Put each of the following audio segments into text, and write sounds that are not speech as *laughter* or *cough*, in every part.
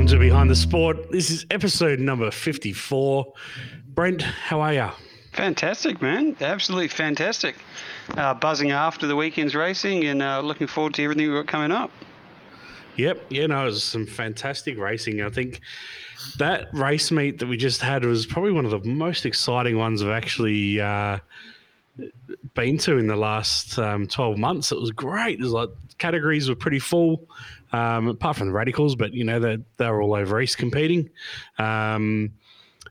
welcome to Behind the Sport. This is episode number 54. Brent, how are you? Fantastic, man. Absolutely fantastic. Uh, buzzing after the weekend's racing and uh, looking forward to everything we've got coming up. Yep, yeah, no, it was some fantastic racing. I think that race meet that we just had was probably one of the most exciting ones I've actually uh, been to in the last um, 12 months. It was great. It was like categories were pretty full, um, apart from the radicals, but you know, they they were all over East competing. Um,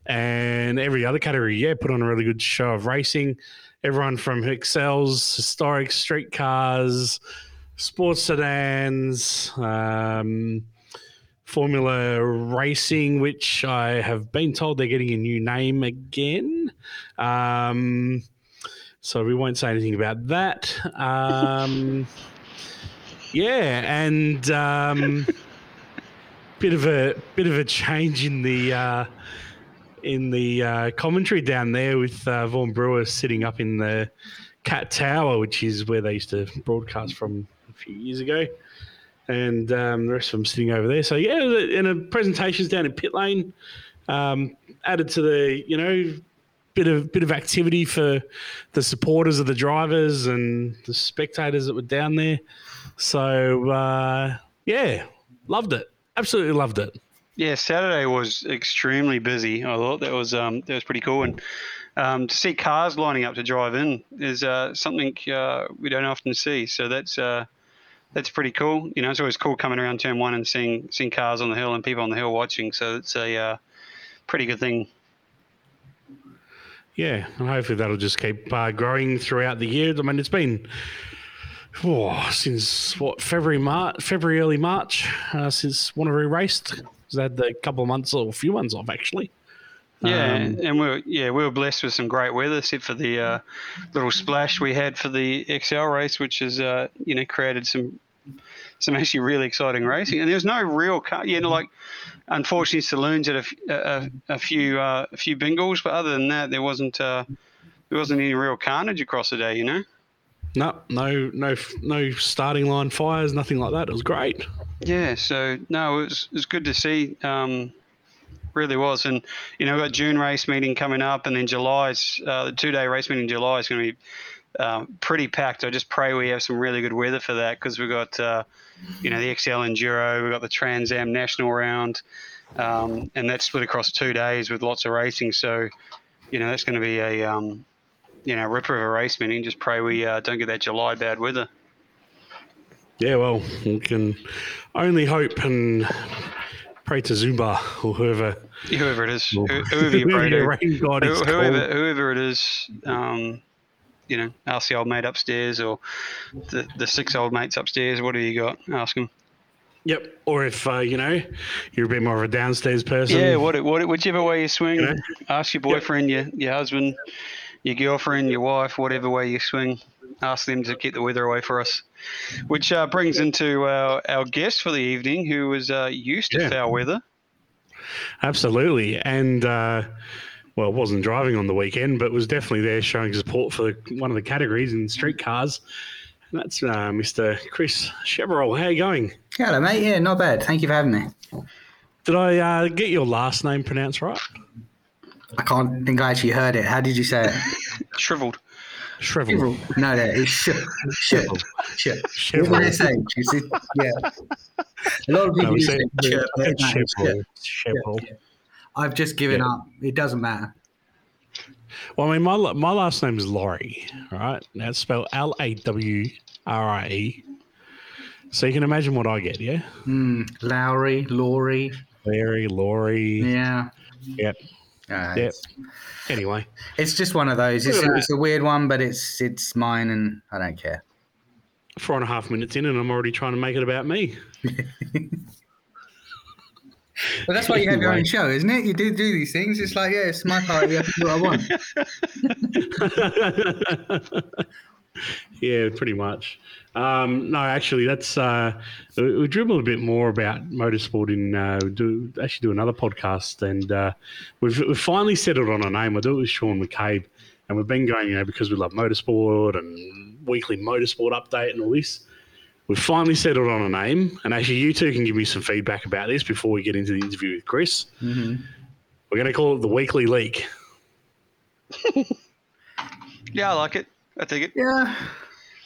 and every other category, yeah, put on a really good show of racing. Everyone from excels, historic street cars, sports sedans, um, Formula Racing, which I have been told they're getting a new name again. Um, so we won't say anything about that. Um, *laughs* yeah, and um, bit of a bit of a change in the uh, in the uh, commentary down there with uh, Vaughan Brewer sitting up in the Cat Tower, which is where they used to broadcast from a few years ago, and um, the rest of them sitting over there. So yeah, and a presentations down in pit lane um, added to the you know bit of bit of activity for the supporters of the drivers and the spectators that were down there. So uh, yeah, loved it. Absolutely loved it. Yeah, Saturday was extremely busy. I thought that was um, that was pretty cool, and um, to see cars lining up to drive in is uh, something uh, we don't often see. So that's uh, that's pretty cool. You know, it's always cool coming around turn one and seeing seeing cars on the hill and people on the hill watching. So it's a uh, pretty good thing. Yeah, and hopefully that'll just keep uh, growing throughout the year. I mean, it's been oh, since what February, March, February, early March, uh, since Wanneroo raced. They had a couple of months or a few months off actually. Yeah, um, and we were yeah we were blessed with some great weather, except for the uh, little splash we had for the XL race, which has uh, you know created some some actually really exciting racing. And there was no real car, you know, like unfortunately saloons had a, a, a few uh, a few bingles, but other than that, there wasn't uh, there wasn't any real carnage across the day, you know. No, no, no, no starting line fires, nothing like that. It was great. Yeah, so no, it was it was good to see. Um, really was, and you know, we've got June race meeting coming up, and then July's uh, the two day race meeting in July is going to be um, pretty packed. I just pray we have some really good weather for that because we've got uh, you know the XL Enduro, we've got the Trans Am National Round, um, and that's split across two days with lots of racing. So you know that's going to be a um, you know, ripper of a race meeting. Just pray we uh, don't get that July bad weather. Yeah, well, we can only hope and pray to Zumba or whoever. Whoever it is, *laughs* whoever you pray to, whoever, whoever it is, um, you know, ask the old mate upstairs or the, the six old mates upstairs. What have you got? Ask them. Yep. Or if uh, you know you're a bit more of a downstairs person. Yeah. What, what whichever way you swing, you know? ask your boyfriend, yep. your your husband, your girlfriend, your wife, whatever way you swing, ask them to keep the weather away for us. Which uh, brings into our, our guest for the evening, who was uh, used to yeah. foul weather. Absolutely, and uh, well, wasn't driving on the weekend, but was definitely there showing support for the, one of the categories in street cars. And that's uh, Mr. Chris Chevrolet. How you going? Hello, mate. Yeah, not bad. Thank you for having me. Did I uh, get your last name pronounced right? I can't think I actually heard it. How did you say it? *laughs* Shriveled. Shriveled. No, no, it's sh- shriveled. Shriveled. What say? Yeah. A lot of people no, say shriveled. Shriveled. I've just given yeah. up. It doesn't matter. Well, I mean, my my last name is Lawrie, right? That's spelled L A W R I E. So you can imagine what I get, yeah? Mm, Lowry, Laurie. Larry, Laurie. Yeah. Yep. Uh, yeah. Anyway, it's just one of those. It's, it's, a weird one, but it's it's mine, and I don't care. Four and a half minutes in, and I'm already trying to make it about me. *laughs* Well, that's why you have your own show, isn't it? You do do these things. It's like, yeah, it's my part. party. I can do what I want. *laughs* yeah, pretty much. Um, no, actually, that's uh, we dribble a bit more about motorsport in uh, do actually do another podcast, and uh, we've, we've finally settled on a name. I do it with Sean McCabe, and we've been going, you know, because we love motorsport and weekly motorsport update and all this. we've finally settled on a name, and actually, you two can give me some feedback about this before we get into the interview with Chris. Mm-hmm. We're going to call it the Weekly Leak. *laughs* yeah, I like it. I take it. Yeah,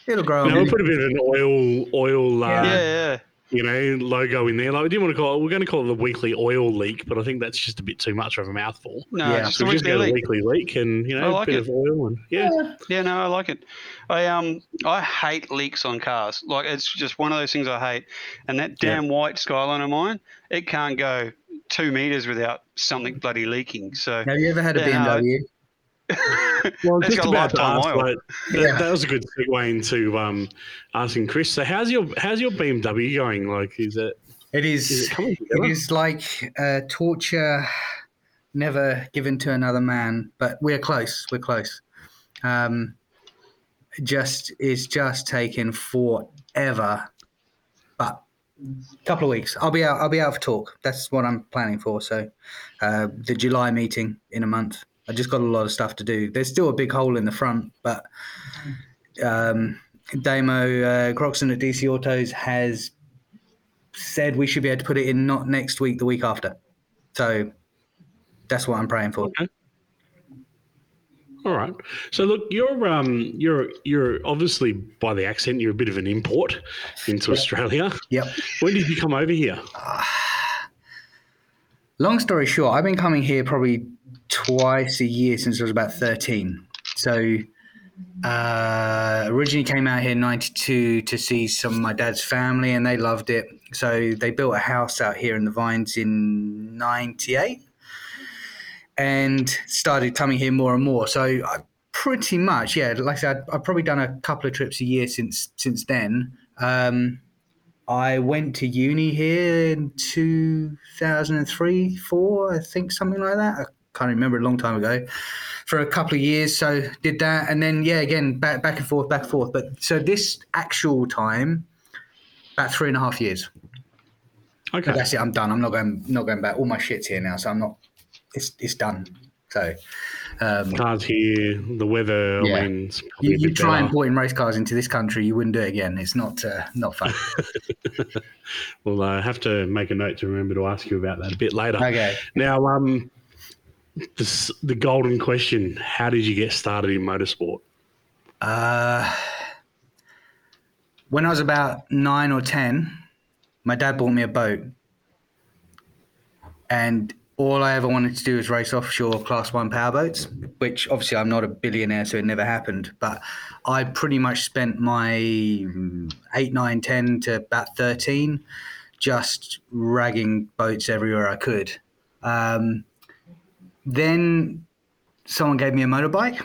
it'll grow. we'll put a bit of an oil, oil. Uh, yeah, yeah you know, logo in there. Like we didn't want to call it. We're going to call it the weekly oil leak, but I think that's just a bit too much of a mouthful. No, yeah. so we just go leak. weekly leak, and you know, like a bit it. of oil, and yeah. yeah, yeah, no, I like it. I um, I hate leaks on cars. Like it's just one of those things I hate. And that damn yeah. white Skyline of mine, it can't go two meters without something bloody leaking. So have you ever had a BMW? No, *laughs* well, just about to ask, that, yeah. that, was a good segue into um, asking Chris. So, how's your how's your BMW going? Like, is it? It is. is it, it is like uh, torture never given to another man, but we're close. We're close. Um, just it's just taken forever, but a couple of weeks. I'll be out. I'll be out for talk. That's what I'm planning for. So, uh, the July meeting in a month. I just got a lot of stuff to do. There's still a big hole in the front, but um, Damo uh, Croxon at DC Autos has said we should be able to put it in not next week, the week after. So that's what I'm praying for. Okay. All right. So look, you're um you're you're obviously by the accent you're a bit of an import into yep. Australia. Yep. When did you come over here? Uh, long story short, I've been coming here probably twice a year since I was about 13. So uh, originally came out here in 92 to see some of my dad's family and they loved it. So they built a house out here in the Vines in 98 and started coming here more and more. So I pretty much, yeah, like I said, I've probably done a couple of trips a year since since then. Um, I went to uni here in 2003, four, I think, something like that. I can't remember a long time ago for a couple of years. So did that, and then yeah, again back back and forth, back and forth. But so this actual time, about three and a half years. Okay, but that's it. I'm done. I'm not going not going back. All my shit's here now, so I'm not. It's it's done. So um, cars here, the weather, yeah. winds. You, you try better. importing race cars into this country, you wouldn't do it again. It's not uh, not fun. *laughs* well, I have to make a note to remember to ask you about that a bit later. Okay. Now, um, the, the golden question how did you get started in motorsport? Uh, when i was about nine or ten my dad bought me a boat. And all i ever wanted to do was race offshore class one powerboats which obviously i'm not a billionaire so it never happened. But i pretty much spent my 8 9 10 to about 13 just ragging boats everywhere i could. Um, then someone gave me a motorbike.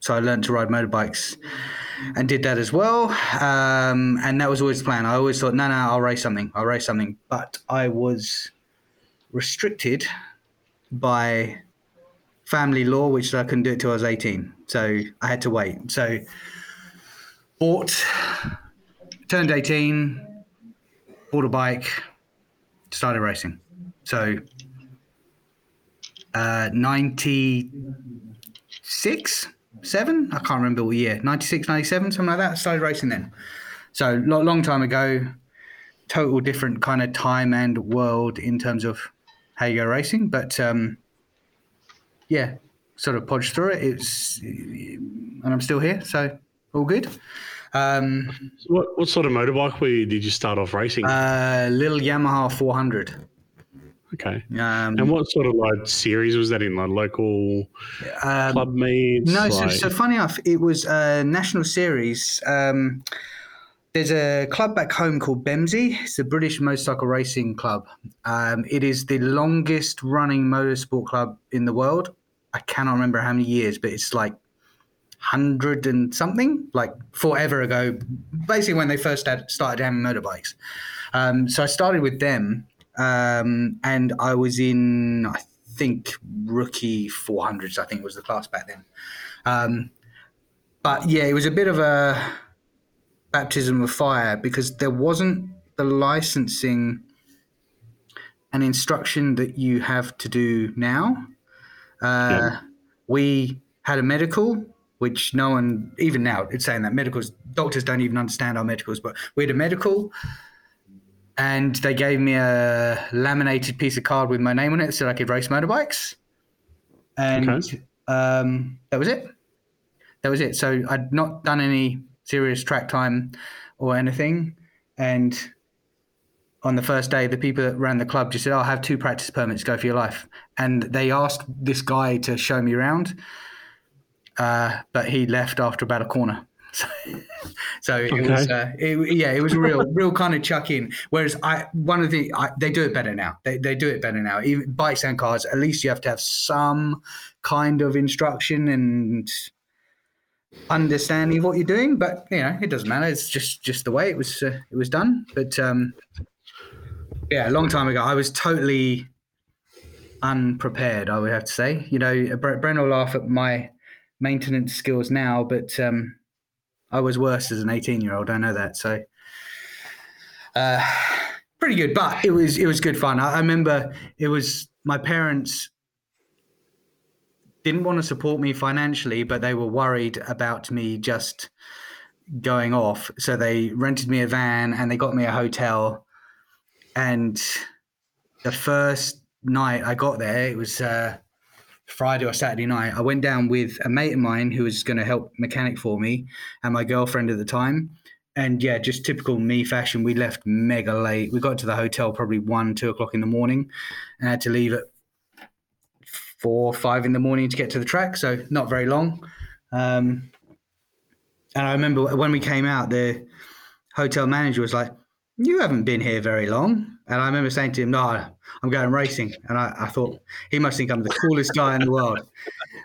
So I learned to ride motorbikes and did that as well. Um, and that was always the plan. I always thought, no, no, I'll race something. I'll race something. But I was restricted by family law, which I couldn't do it till I was 18. So I had to wait. So bought, turned 18, bought a bike, started racing. So uh, 96, 7? I can't remember what year. 96, 97, something like that. I started racing then. So long, long time ago, total different kind of time and world in terms of how you go racing. But um, yeah, sort of podged through it. It's and I'm still here, so all good. Um, what what sort of motorbike were you, did you start off racing? Uh, little Yamaha 400. Okay. Um, and what sort of like series was that in? Like local um, club meets? No, like... so, so, funny enough, it was a national series. Um, there's a club back home called Bemsee. It's the British Motorcycle Racing Club. Um, it is the longest running motorsport club in the world. I cannot remember how many years, but it's like hundred and something, like forever ago. Basically, when they first had, started having motorbikes. Um, so I started with them, um, and I was in, I think, rookie 400s, I think was the class back then. Um, but yeah, it was a bit of a baptism of fire because there wasn't the licensing and instruction that you have to do now. Uh, yeah. We had a medical, which no one, even now, it's saying that medicals, doctors don't even understand our medicals, but we had a medical and they gave me a laminated piece of card with my name on it so I could race motorbikes. And okay. um, that was it. That was it. So I'd not done any serious track time or anything. And on the first day, the people that ran the club just said, oh, "I'll have two practice permits. Go for your life." And they asked this guy to show me around, uh, but he left after about a corner. So, *laughs* so it okay. was, uh, it, yeah, it was a real, real kind of chuck in. Whereas I, one of the, I, they do it better now. They, they do it better now. Even bikes and cars, at least you have to have some kind of instruction and understanding of what you're doing. But you know, it doesn't matter. It's just, just the way it was, uh, it was done. But um, yeah, a long time ago, I was totally unprepared. I would have to say. You know, Bren will laugh at my maintenance skills now, but um, I was worse as an 18 year old. I know that. So, uh, pretty good, but it was it was good fun. I, I remember it was my parents didn't want to support me financially, but they were worried about me just going off. So they rented me a van and they got me a hotel. And the first night I got there, it was uh, Friday or Saturday night, I went down with a mate of mine who was going to help mechanic for me and my girlfriend at the time. And yeah, just typical me fashion. We left mega late. We got to the hotel probably one, two o'clock in the morning and had to leave at four, five in the morning to get to the track. So not very long. Um, and I remember when we came out, the hotel manager was like, You haven't been here very long. And I remember saying to him, No, I'm going racing. And I, I, thought he must think I'm the coolest guy in the world.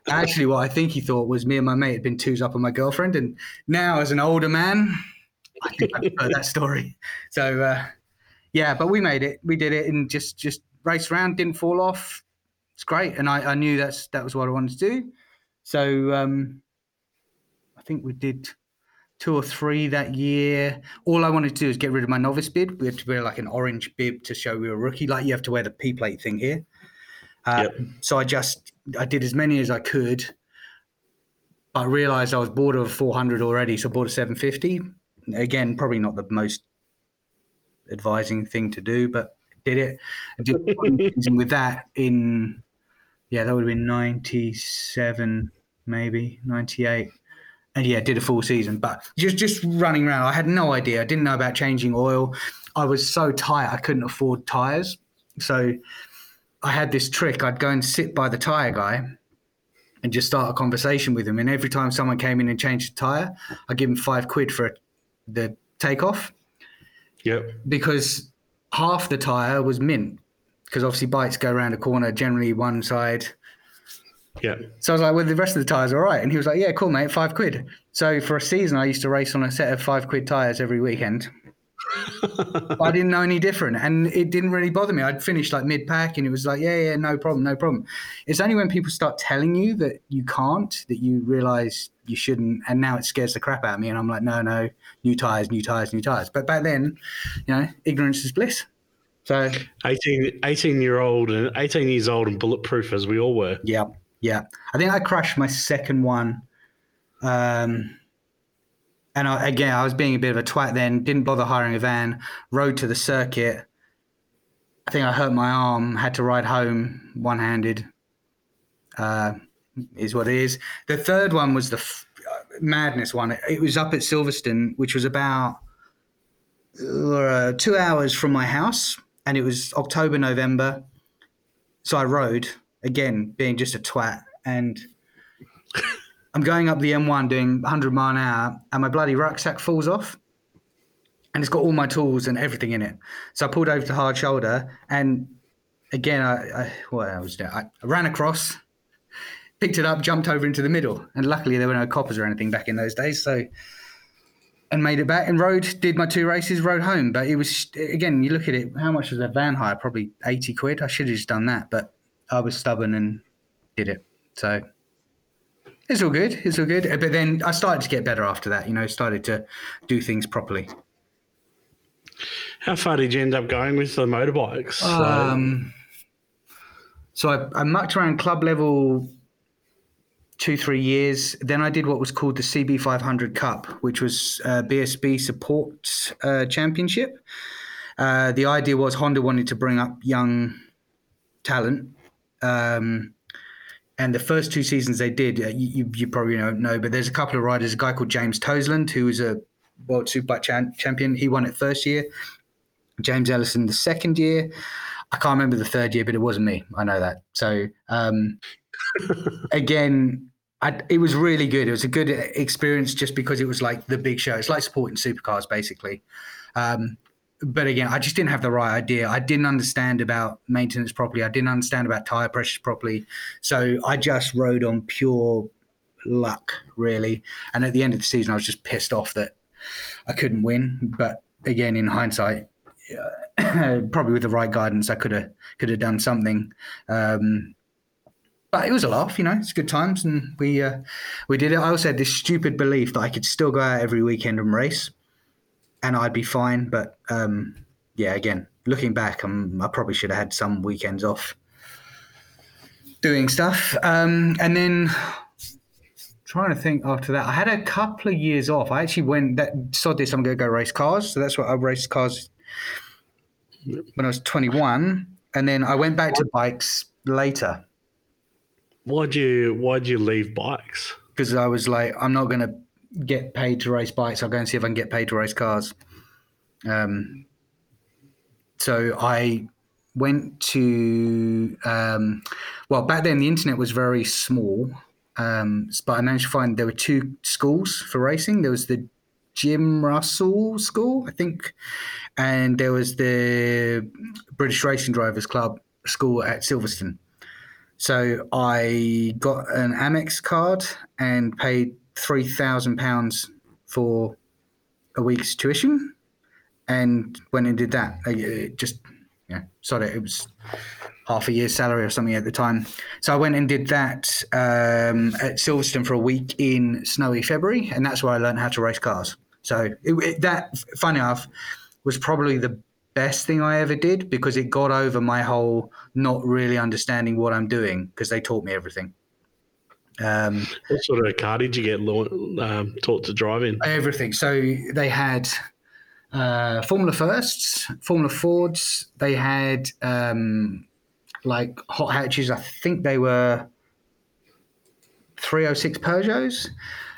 Actually, what I think he thought was me and my mate had been twos up on my girlfriend. And now, as an older man, I think I prefer that story. So, uh, yeah, but we made it. We did it and just just raced around, didn't fall off. It's great. And I, I knew that's that was what I wanted to do. So um, I think we did two or three that year. All I wanted to do is get rid of my novice bib. We had to wear like an orange bib to show we were rookie. Like you have to wear the P plate thing here. Uh, yep. So I just I did as many as I could. I realized I was bored of 400 already, so I bought a 750. Again, probably not the most advising thing to do, but did it. I did *laughs* with that in yeah, that would have been 97, maybe 98 and yeah, did a full season. But just just running around, I had no idea. I didn't know about changing oil. I was so tight, I couldn't afford tires. So I had this trick. I'd go and sit by the tire guy and just start a conversation with him. And every time someone came in and changed a tire, I'd give him five quid for the takeoff. Yep. Because half the tire was mint. Because obviously bikes go around a corner, generally one side yeah. So I was like, well, the rest of the tires are all right. And he was like, yeah, cool, mate, five quid. So for a season, I used to race on a set of five quid tires every weekend. *laughs* I didn't know any different. And it didn't really bother me. I'd finished like mid pack and it was like, yeah, yeah, no problem, no problem. It's only when people start telling you that you can't that you realize you shouldn't. And now it scares the crap out of me. And I'm like, no, no, new tires, new tires, new tires. But back then, you know, ignorance is bliss. So 18, 18 year old and 18 years old and bulletproof as we all were. Yeah. Yeah, I think I crashed my second one. Um, and I, again, I was being a bit of a twat then. Didn't bother hiring a van. Rode to the circuit. I think I hurt my arm. Had to ride home one-handed. Uh, is what it is. The third one was the f- madness one. It, it, was up at Silverstone, which was about uh, two hours from my house, and it was October, November. So I rode again being just a twat and I'm going up the M1 doing 100 mile an hour and my bloody rucksack falls off and it's got all my tools and everything in it. So I pulled over to hard shoulder and again, I, I what I was doing, I ran across, picked it up, jumped over into the middle, and luckily there were no coppers or anything back in those days. So and made it back and rode, did my two races, rode home. But it was again, you look at it, how much was a van hire? Probably eighty quid. I should have just done that, but I was stubborn and did it. So it's all good. It's all good. But then I started to get better after that. You know, started to do things properly. How far did you end up going with the motorbikes? Um, so I, I mucked around club level two, three years. Then I did what was called the CB500 Cup, which was uh, BSB Support uh, Championship. Uh, the idea was Honda wanted to bring up young talent. Um, and the first two seasons they did, uh, you, you, probably don't know, but there's a couple of riders, a guy called James Toseland, who was a world superbike cha- champion. He won it first year. James Ellison the second year. I can't remember the third year, but it wasn't me. I know that. So um, *laughs* again, I, it was really good. It was a good experience just because it was like the big show. It's like supporting supercars, basically. Um, but again, I just didn't have the right idea. I didn't understand about maintenance properly. I didn't understand about tire pressures properly. So I just rode on pure luck, really. And at the end of the season, I was just pissed off that I couldn't win. But again, in hindsight, *coughs* probably with the right guidance, I could have could have done something. Um, but it was a laugh, you know. It's good times, and we uh, we did it. I also had this stupid belief that I could still go out every weekend and race, and I'd be fine. But um, yeah, again, looking back, I'm, I probably should have had some weekends off doing stuff. Um, and then trying to think after that, I had a couple of years off. I actually went that saw this. I'm going to go race cars, so that's what I raced cars when I was 21, and then I went back to bikes later. Why'd you Why'd you leave bikes? Because I was like, I'm not going to get paid to race bikes. I'll go and see if I can get paid to race cars. Um, so I went to um, well back then the internet was very small, um, but I managed to find there were two schools for racing. There was the Jim Russell School, I think, and there was the British Racing Drivers Club School at Silverstone. So I got an Amex card and paid three thousand pounds for a week's tuition, and went and did that. It just yeah, sorry, it was half a year's salary or something at the time. So I went and did that um, at Silverstone for a week in snowy February, and that's where I learned how to race cars. So it, it, that, funny enough, was probably the best thing I ever did because it got over my whole not really understanding what I'm doing because they taught me everything. Um, what sort of car did you get um, taught to drive in? Everything. So they had uh, Formula Firsts, Formula Fords. They had um, like hot hatches. I think they were 306 Peugeots.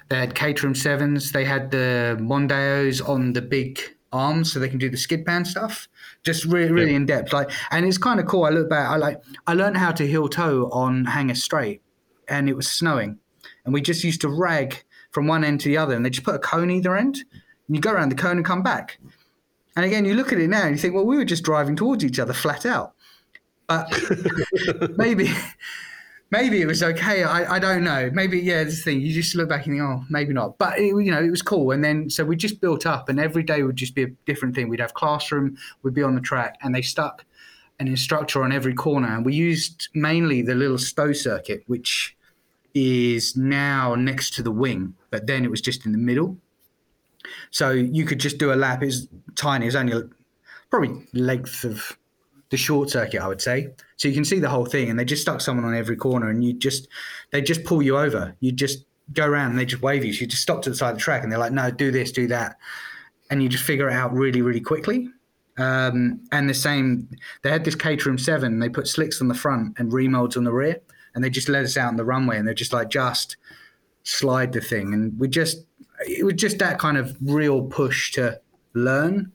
They had Caterham Sevens. They had the Mondeos on the big arms so they can do the skid pan stuff. Just really, really yeah. in depth. Like, and it's kind of cool. I look back. I like. I learned how to heel toe on Hangar Straight, and it was snowing, and we just used to rag from one end to the other, and they just put a cone either end, and you go around the cone and come back. And again, you look at it now and you think, well, we were just driving towards each other flat out. But *laughs* maybe maybe it was okay. I, I don't know. Maybe yeah, this thing you just look back and think, oh, maybe not. But it, you know, it was cool. And then so we just built up, and every day would just be a different thing. We'd have classroom, we'd be on the track, and they stuck an instructor on every corner, and we used mainly the little Stowe circuit, which is now next to the wing, but then it was just in the middle. So you could just do a lap. It's tiny. It's only probably length of the short circuit, I would say. So you can see the whole thing, and they just stuck someone on every corner, and you just they just pull you over. You just go around and they just wave you. So you just stop to the side of the track, and they're like, "No, do this, do that," and you just figure it out really, really quickly. Um, and the same, they had this Caterham Seven. They put slicks on the front and remolds on the rear, and they just let us out on the runway, and they're just like, just slide the thing, and we just it was just that kind of real push to learn.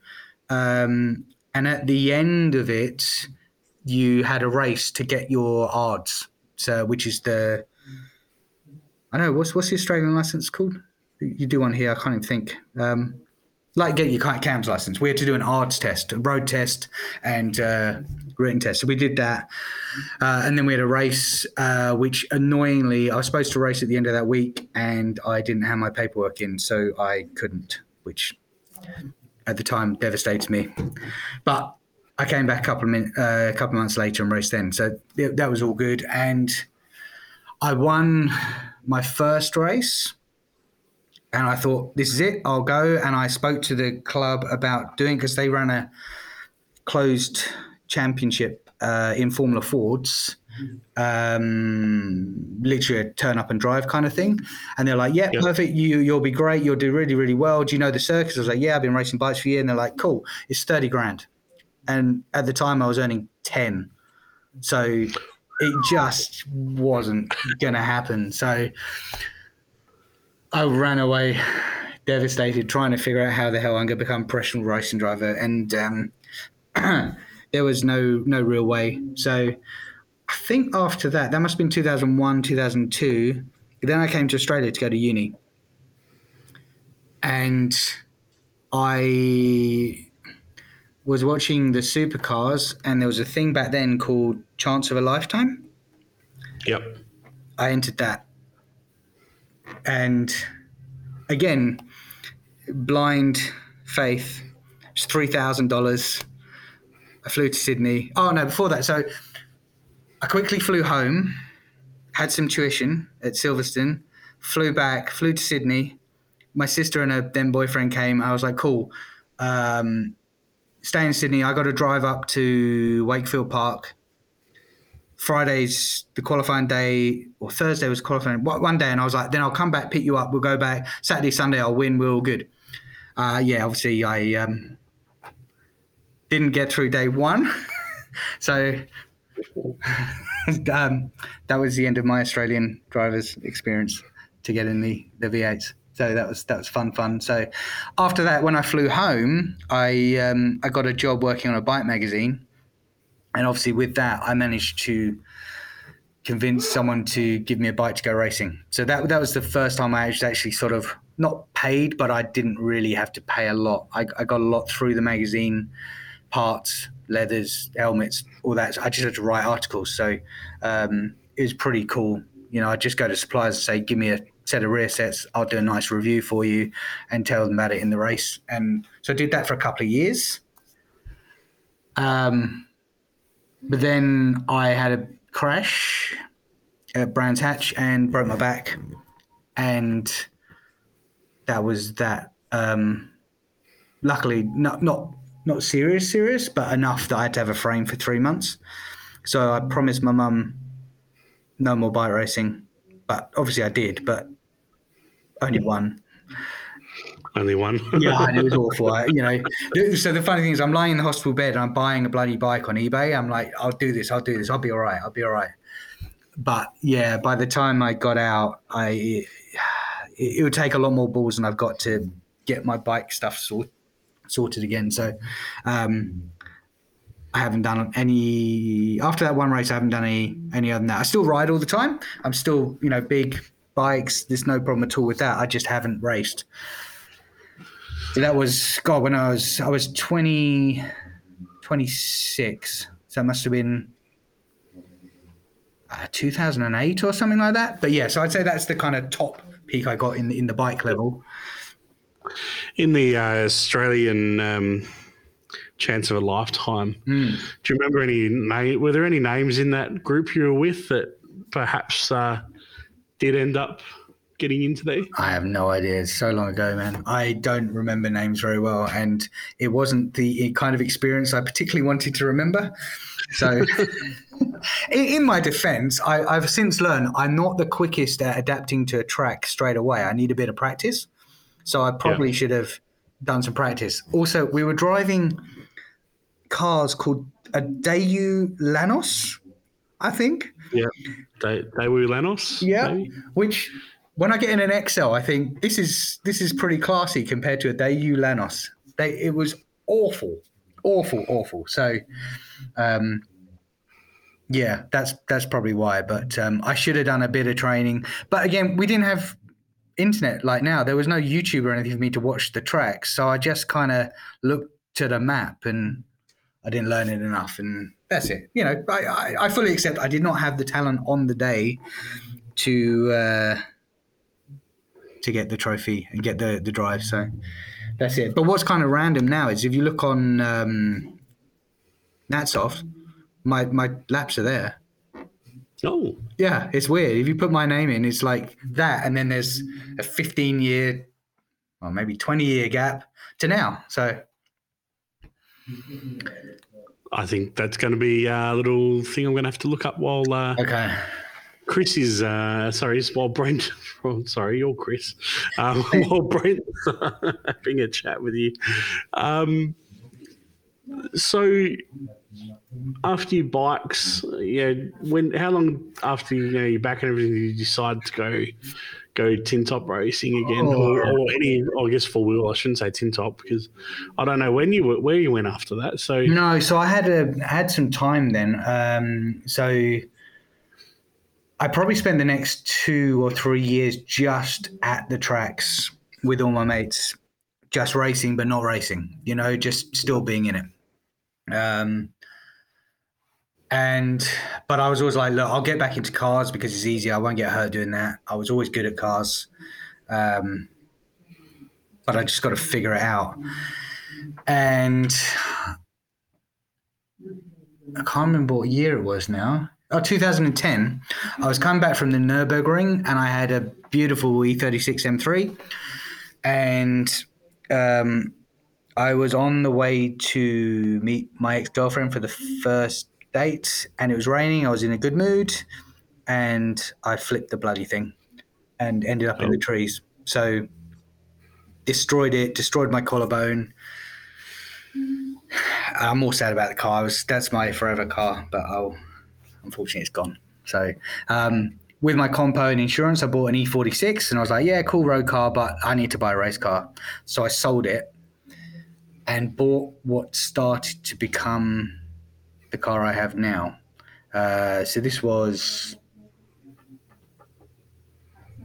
Um, and at the end of it, you had a race to get your ARDS, so which is the I know what's what's the Australian license called? You do one here. I can't even think. Um, like get your CAMS license. We had to do an ARDS test, a road test, and uh, written test. So we did that, uh, and then we had a race, uh, which annoyingly I was supposed to race at the end of that week, and I didn't have my paperwork in, so I couldn't, which at the time devastated me. But I came back a couple of min- uh, a couple of months later and raced then, so that was all good. And I won my first race, and I thought this is it. I'll go. And I spoke to the club about doing because they ran a closed championship uh, in Formula Fords. um, literally a turn up and drive kind of thing. And they're like, yeah, yep. perfect. You, you'll be great. You'll do really, really well. Do you know the circus? I was like, yeah, I've been racing bikes for a year. And they're like, cool. It's 30 grand. And at the time I was earning 10. So it just wasn't going to happen. So I ran away devastated trying to figure out how the hell I'm going to become a professional racing driver. And, um, *clears throat* there was no no real way. So I think after that, that must have been 2001, 2002. Then I came to Australia to go to uni. And I was watching the supercars, and there was a thing back then called Chance of a Lifetime. Yep. I entered that. And again, blind faith, it's $3,000 I flew to Sydney. Oh no, before that, so I quickly flew home, had some tuition at Silverstone, flew back, flew to Sydney. My sister and her then boyfriend came. I was like, cool. Um, stay in Sydney. I got to drive up to Wakefield Park. Friday's the qualifying day, or Thursday was qualifying one day, and I was like, then I'll come back, pick you up. We'll go back Saturday, Sunday. I'll win. We're all good. Uh, yeah, obviously I um, didn't get through day one. *laughs* so *laughs* um, that was the end of my Australian drivers experience to get in the, the V8s. So that was that was fun, fun. So after that, when I flew home, I um, I got a job working on a bike magazine, and obviously with that, I managed to convince someone to give me a bike to go racing. So that that was the first time I actually sort of not paid, but I didn't really have to pay a lot. I, I got a lot through the magazine parts, leathers, helmets, all that. I just had to write articles. So um, it was pretty cool. You know, I just go to suppliers and say, give me a set of rear sets. I'll do a nice review for you and tell them about it in the race. And so I did that for a couple of years. Um, but then I had a crash at Brands Hatch and broke my back. And that was that. Um, luckily, not, not not serious, serious, but enough that I had to have a frame for three months. So I promised my mum no more bike racing, but obviously I did, but only one. Only one. *laughs* yeah, and it was *laughs* awful. I, you know, so the funny thing is, I'm lying in the hospital bed and I'm buying a bloody bike on eBay. I'm like, I'll do this. I'll do this. I'll be all right. I'll be all right. But yeah, by the time I got out, I it, it would take a lot more balls, and I've got to get my bike stuff sorted sorted again. So um, I haven't done any after that one race. I haven't done any any other than that. I still ride all the time. I'm still you know big bikes. There's no problem at all with that. I just haven't raced. That was God when I was I was 20, 26. So that must have been. Uh, 2008 or something like that. But yeah, so I'd say that's the kind of top peak I got in in the bike level. In the uh, Australian um, Chance of a Lifetime, mm. do you remember any name? Were there any names in that group you were with that perhaps uh, did end up getting into there? I have no idea. It's so long ago, man. I don't remember names very well, and it wasn't the kind of experience I particularly wanted to remember. So, *laughs* in, my defense, I, have since learned I'm not the quickest at adapting to a track straight away. I need a bit of practice. So I probably yeah. should have done some practice. Also, we were driving cars called a Daewoo Lanos, I think. Yeah, Daewoo Lanos. Yeah, maybe? which when I get in an XL, I think this is this is pretty classy compared to a Daewoo Lanos. They, it was awful, awful, awful. So, um, yeah, that's that's probably why. But um, I should have done a bit of training. But again, we didn't have internet like now. There was no YouTube or anything for me to watch the tracks, so I just kind of looked to the map and I didn't learn it enough, and that's it. You know, I, I, I fully accept I did not have the talent on the day to uh, to get the trophy and get the the drive. So that's it. But what's kind of random now is if you look on um, Natsoft, my my laps are there. Oh. Yeah, it's weird. If you put my name in, it's like that, and then there's a 15 year, or maybe 20 year gap to now. So, I think that's going to be a little thing I'm going to have to look up while. Uh, okay. Chris is uh, sorry, while Brent. *laughs* Oh, sorry, you're Chris. Um, while Brent *laughs* having a chat with you. Um, so after your bikes, yeah, when how long after you know you're back and everything, you decide to go go tin top racing again, oh. or, or, any, I guess four wheel. I shouldn't say tin top because I don't know when you were, where you went after that. So no, so I had a had some time then. Um, so I probably spent the next two or three years just at the tracks with all my mates, just racing but not racing. You know, just still being in it. Um, and but I was always like, look, I'll get back into cars because it's easier. I won't get hurt doing that. I was always good at cars, um, but I just got to figure it out. And I can't remember what year it was now. Oh, 2010. I was coming back from the Nurburgring and I had a beautiful E36 M3, and um, I was on the way to meet my ex girlfriend for the first date and it was raining. I was in a good mood and I flipped the bloody thing and ended up oh. in the oh. trees. So destroyed it, destroyed my collarbone. *sighs* I'm more sad about the car. Was, that's my forever car, but oh, unfortunately it's gone. So um, with my compo and insurance, I bought an E46 and I was like, yeah, cool road car, but I need to buy a race car. So I sold it and bought what started to become the car I have now. Uh, so this was,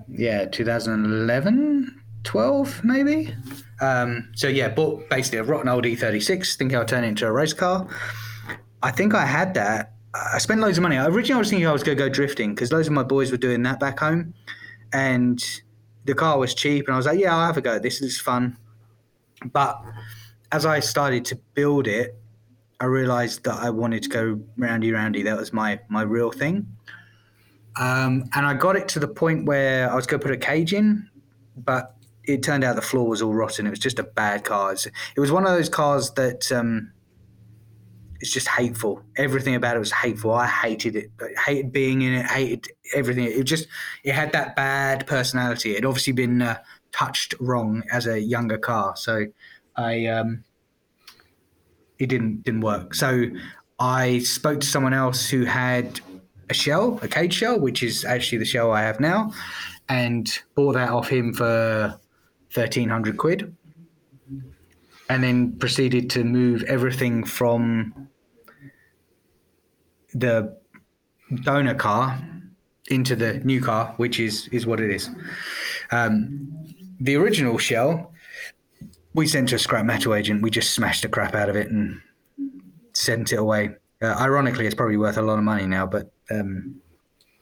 yeah, 2011, 12 maybe. Um, so yeah, bought basically a rotten old E36. thinking I'll turn it into a race car. I think I had that. I spent loads of money. Originally, I was thinking I was going to go drifting because loads of my boys were doing that back home, and the car was cheap. And I was like, yeah, I'll have a go. This is fun. But as I started to build it, I realized that I wanted to go roundy roundy. That was my my real thing. Um, and I got it to the point where I was going to put a cage in, but it turned out the floor was all rotten. It was just a bad car. It was one of those cars that um, it's just hateful. Everything about it was hateful. I hated it. I hated being in it. Hated everything. It just it had that bad personality. It obviously been uh, touched wrong as a younger car. So I um, it didn't didn't work. So I spoke to someone else who had a shell, a cage shell, which is actually the shell I have now, and bought that off him for thirteen hundred quid, and then proceeded to move everything from the donor car into the new car, which is is what it is. Um, the original shell we sent to a scrap metal agent. We just smashed the crap out of it and sent it away. Uh, ironically, it's probably worth a lot of money now, but um,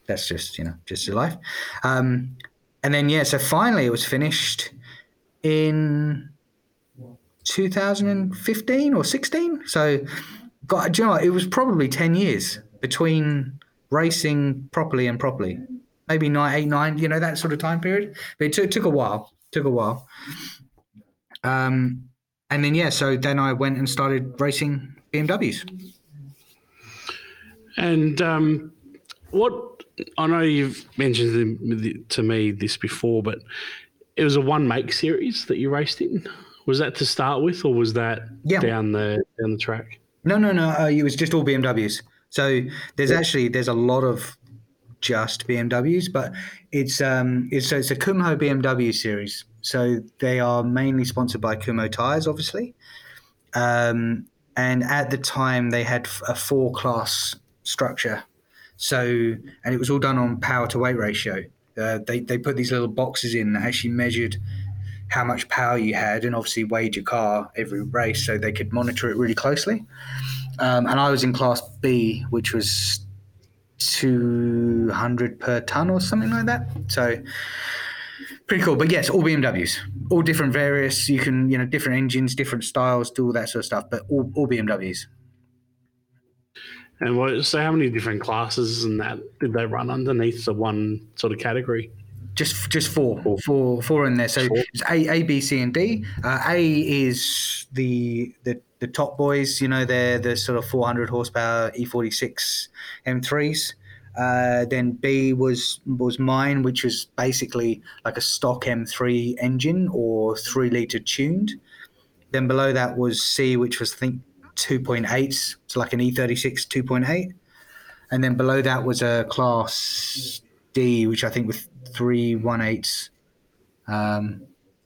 that's just you know just your life. Um, and then yeah, so finally it was finished in 2015 or 16. So, God, you know, it was probably 10 years between racing properly and properly. Maybe nine, eight, nine, you know, that sort of time period. But it took, took a while. Took a while. Um, and then yeah, so then I went and started racing BMWs. And um, what I know you've mentioned to me this before, but it was a one make series that you raced in. Was that to start with, or was that yeah. down the down the track? No, no, no. Uh, it was just all BMWs. So there's yeah. actually there's a lot of just BMWs, but it's um it's so it's a Kumho BMW series. So they are mainly sponsored by Kumho tires, obviously. Um, and at the time, they had a four class structure. So, and it was all done on power to weight ratio. Uh, they, they put these little boxes in that actually measured how much power you had and obviously weighed your car every race so they could monitor it really closely. Um, and I was in class B, which was 200 per ton or something like that. So, pretty cool. But yes, all BMWs, all different various. You can you know different engines, different styles, do all that sort of stuff. But all, all BMWs. And what? So how many different classes and that did they run underneath the one sort of category? Just just four, four, four, four in there. So four. it's A, A, B, C, and D. Uh, A is the the the top boys. You know, they're the sort of 400 horsepower E46 M3s. Uh, then B was was mine, which was basically like a stock M3 engine or three liter tuned. Then below that was C, which was I think 2.8, so like an E36 2.8. And then below that was a class D, which I think was three one eights. Um,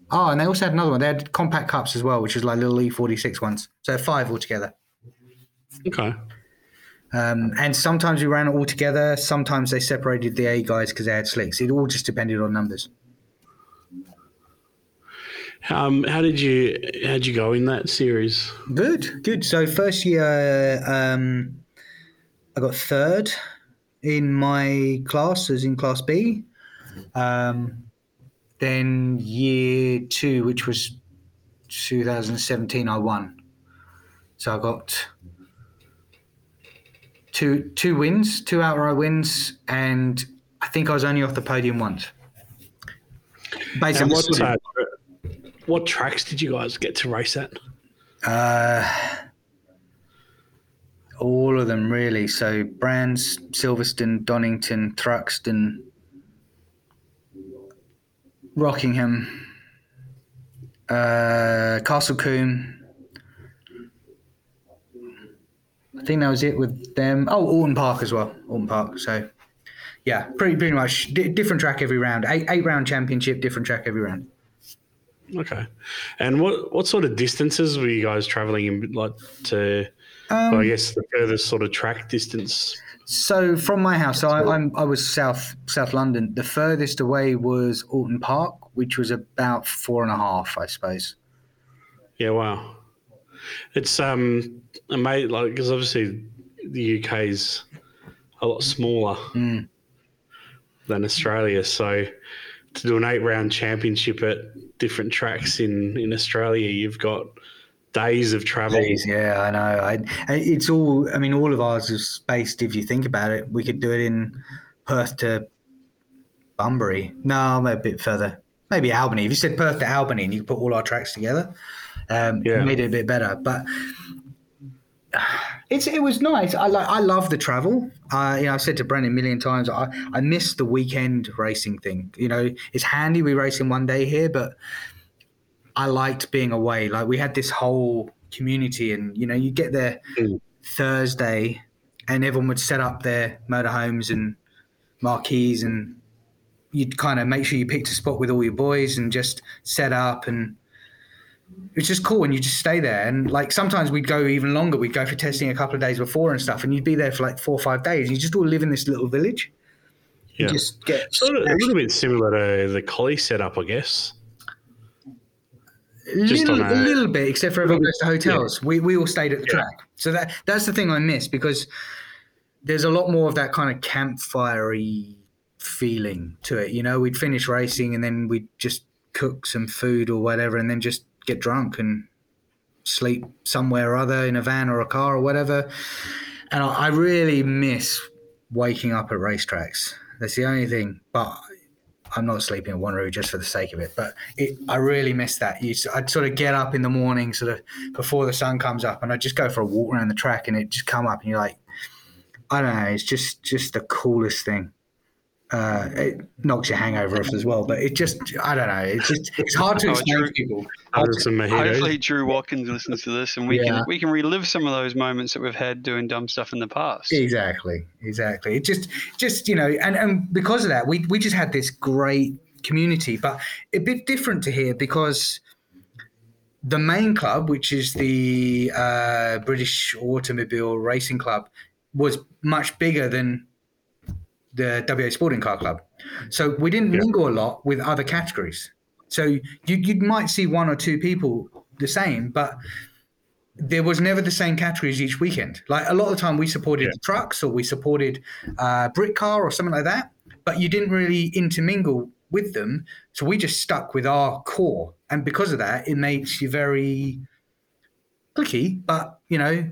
oh, and they also had another one. They had compact cups as well, which is like little E46 ones. So five altogether. Okay. Um, and sometimes we ran it all together. Sometimes they separated the A guys because they had slicks. It all just depended on numbers. Um, how did you how did you go in that series? Good, good. So first year, um, I got third in my class, as in class B. Um, then year two, which was 2017, I won. So I got two two wins, two outright wins, and I think I was only off the podium once. Basically, what, uh, what tracks did you guys get to race at? Uh, all of them really. So Brands, Silverstone, Donington, Thruxton, Rockingham, uh, Castle Combe. I think that was it with them. Oh, Oulton Park as well. Oulton Park. So, yeah, pretty pretty much D- different track every round. Eight eight round championship, different track every round. Okay, and what what sort of distances were you guys traveling in? Like to, um, I guess the furthest sort of track distance. So from my house, so I, am I was south South London. The furthest away was Oulton Park, which was about four and a half, I suppose. Yeah, wow. It's um amazing, like because obviously the UK is a lot smaller mm. than Australia, so to do an eight round championship at different tracks in in Australia, you've got days of travel. Days, yeah, I know. I, it's all. I mean, all of ours is based. If you think about it, we could do it in Perth to Bunbury. No, a bit further. Maybe Albany. If you said Perth to Albany, and you put all our tracks together, um, yeah. made it a bit better. But *sighs* it's it was nice. I like I love the travel. Uh, you know, I've said to Brendan a million times. I I miss the weekend racing thing. You know, it's handy we race in one day here, but I liked being away. Like we had this whole community, and you know, you get there mm. Thursday, and everyone would set up their motorhomes and marquees, and you'd kind of make sure you picked a spot with all your boys and just set up and it's just cool and you just stay there and like sometimes we'd go even longer we'd go for testing a couple of days before and stuff and you'd be there for like four or five days And you just all live in this little village yeah. You just get sort of, a little bit similar to the Collie setup i guess little, a, a, little bit, except for everyone goes to hotels. Yeah. We, we all stayed at the yeah. track. So that that's the thing I miss because there's a lot more of that kind of campfirey feeling to it. You know, we'd finish racing and then we'd just cook some food or whatever and then just get drunk and sleep somewhere or other in a van or a car or whatever. And I, I really miss waking up at racetracks. That's the only thing. But I'm not sleeping at Wanneroo just for the sake of it, but it, I really miss that. You, I'd sort of get up in the morning, sort of before the sun comes up, and I'd just go for a walk around the track, and it just come up, and you're like, I don't know, it's just just the coolest thing uh, it knocks your hangover off as well. But it just, I don't know, it's just it's hard to explain Drew, to people. Hopefully, Drew Watkins listens to this, and we yeah. can we can relive some of those moments that we've had doing dumb stuff in the past. Exactly, exactly. It just, just you know, and and because of that, we we just had this great community, but a bit different to here because the main club, which is the uh, British Automobile Racing Club, was much bigger than the WA Sporting Car Club. So we didn't yeah. mingle a lot with other categories. So you, you might see one or two people the same, but there was never the same categories each weekend. Like a lot of the time, we supported yeah. trucks or we supported uh, car or something like that, but you didn't really intermingle with them. So we just stuck with our core, and because of that, it makes you very clicky, but you know,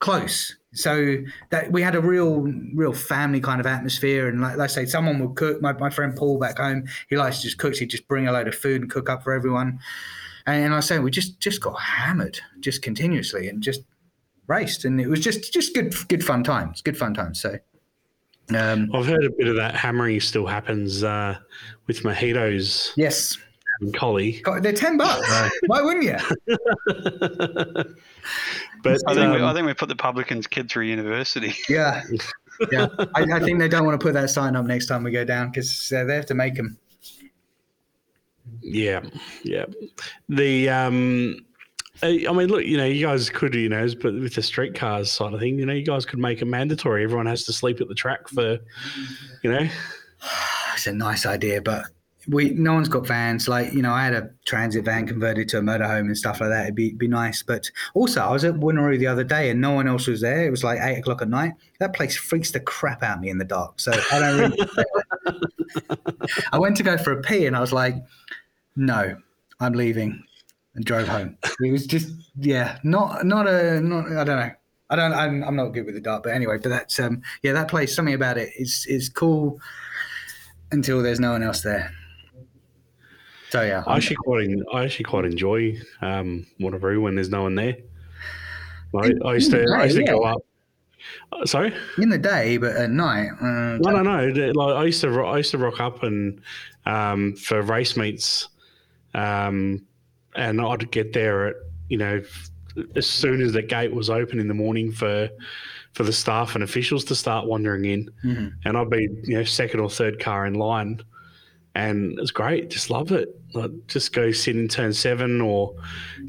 close. So that we had a real, real family kind of atmosphere. And like, like I say, someone would cook. My, my friend Paul back home, he likes to just cook. so He'd just bring a load of food and cook up for everyone. and, and I saying we just just got hammered just continuously and just raced, and it was just just good good fun times, good fun times. So. Um, I've heard a bit of that hammering still happens uh, with mojitos. Yes, Collie. They're ten bucks. Why wouldn't you? *laughs* but I think, um, we, I think we put the publicans kid through university. *laughs* Yeah, yeah. I, I, think they don't want to put that sign up next time we go down because uh, they have to make them. Yeah, yeah. The um, I mean, look, you know, you guys could, you know, but with the streetcars side of thing, you know, you guys could make it mandatory. Everyone has to sleep at the track for, you know. *sighs* It's a nice idea, but we no one's got vans. Like you know, I had a transit van converted to a motorhome and stuff like that. It'd be be nice. But also, I was at Wanneroo the other day and no one else was there. It was like eight o'clock at night. That place freaks the crap out of me in the dark. So I don't really. I went to go for a pee and I was like, no, I'm leaving, and drove home. It was just yeah, not not a not. I don't know. I don't. I'm, I'm not good with the dark, but anyway. But that's um yeah, that place. Something about it is is cool until there's no one else there. So yeah, I actually quite I actually quite enjoy um, Wanneroo when there's no one there. I, I used to day, I used to yeah. go up. Uh, sorry, in the day, but at night. Uh, no, no, no. Like I used to I used to rock up and um, for race meets, um, and I'd get there at you know as soon as the gate was open in the morning for for the staff and officials to start wandering in, mm-hmm. and I'd be you know second or third car in line and it's great. Just love it. Like, just go sit in turn seven or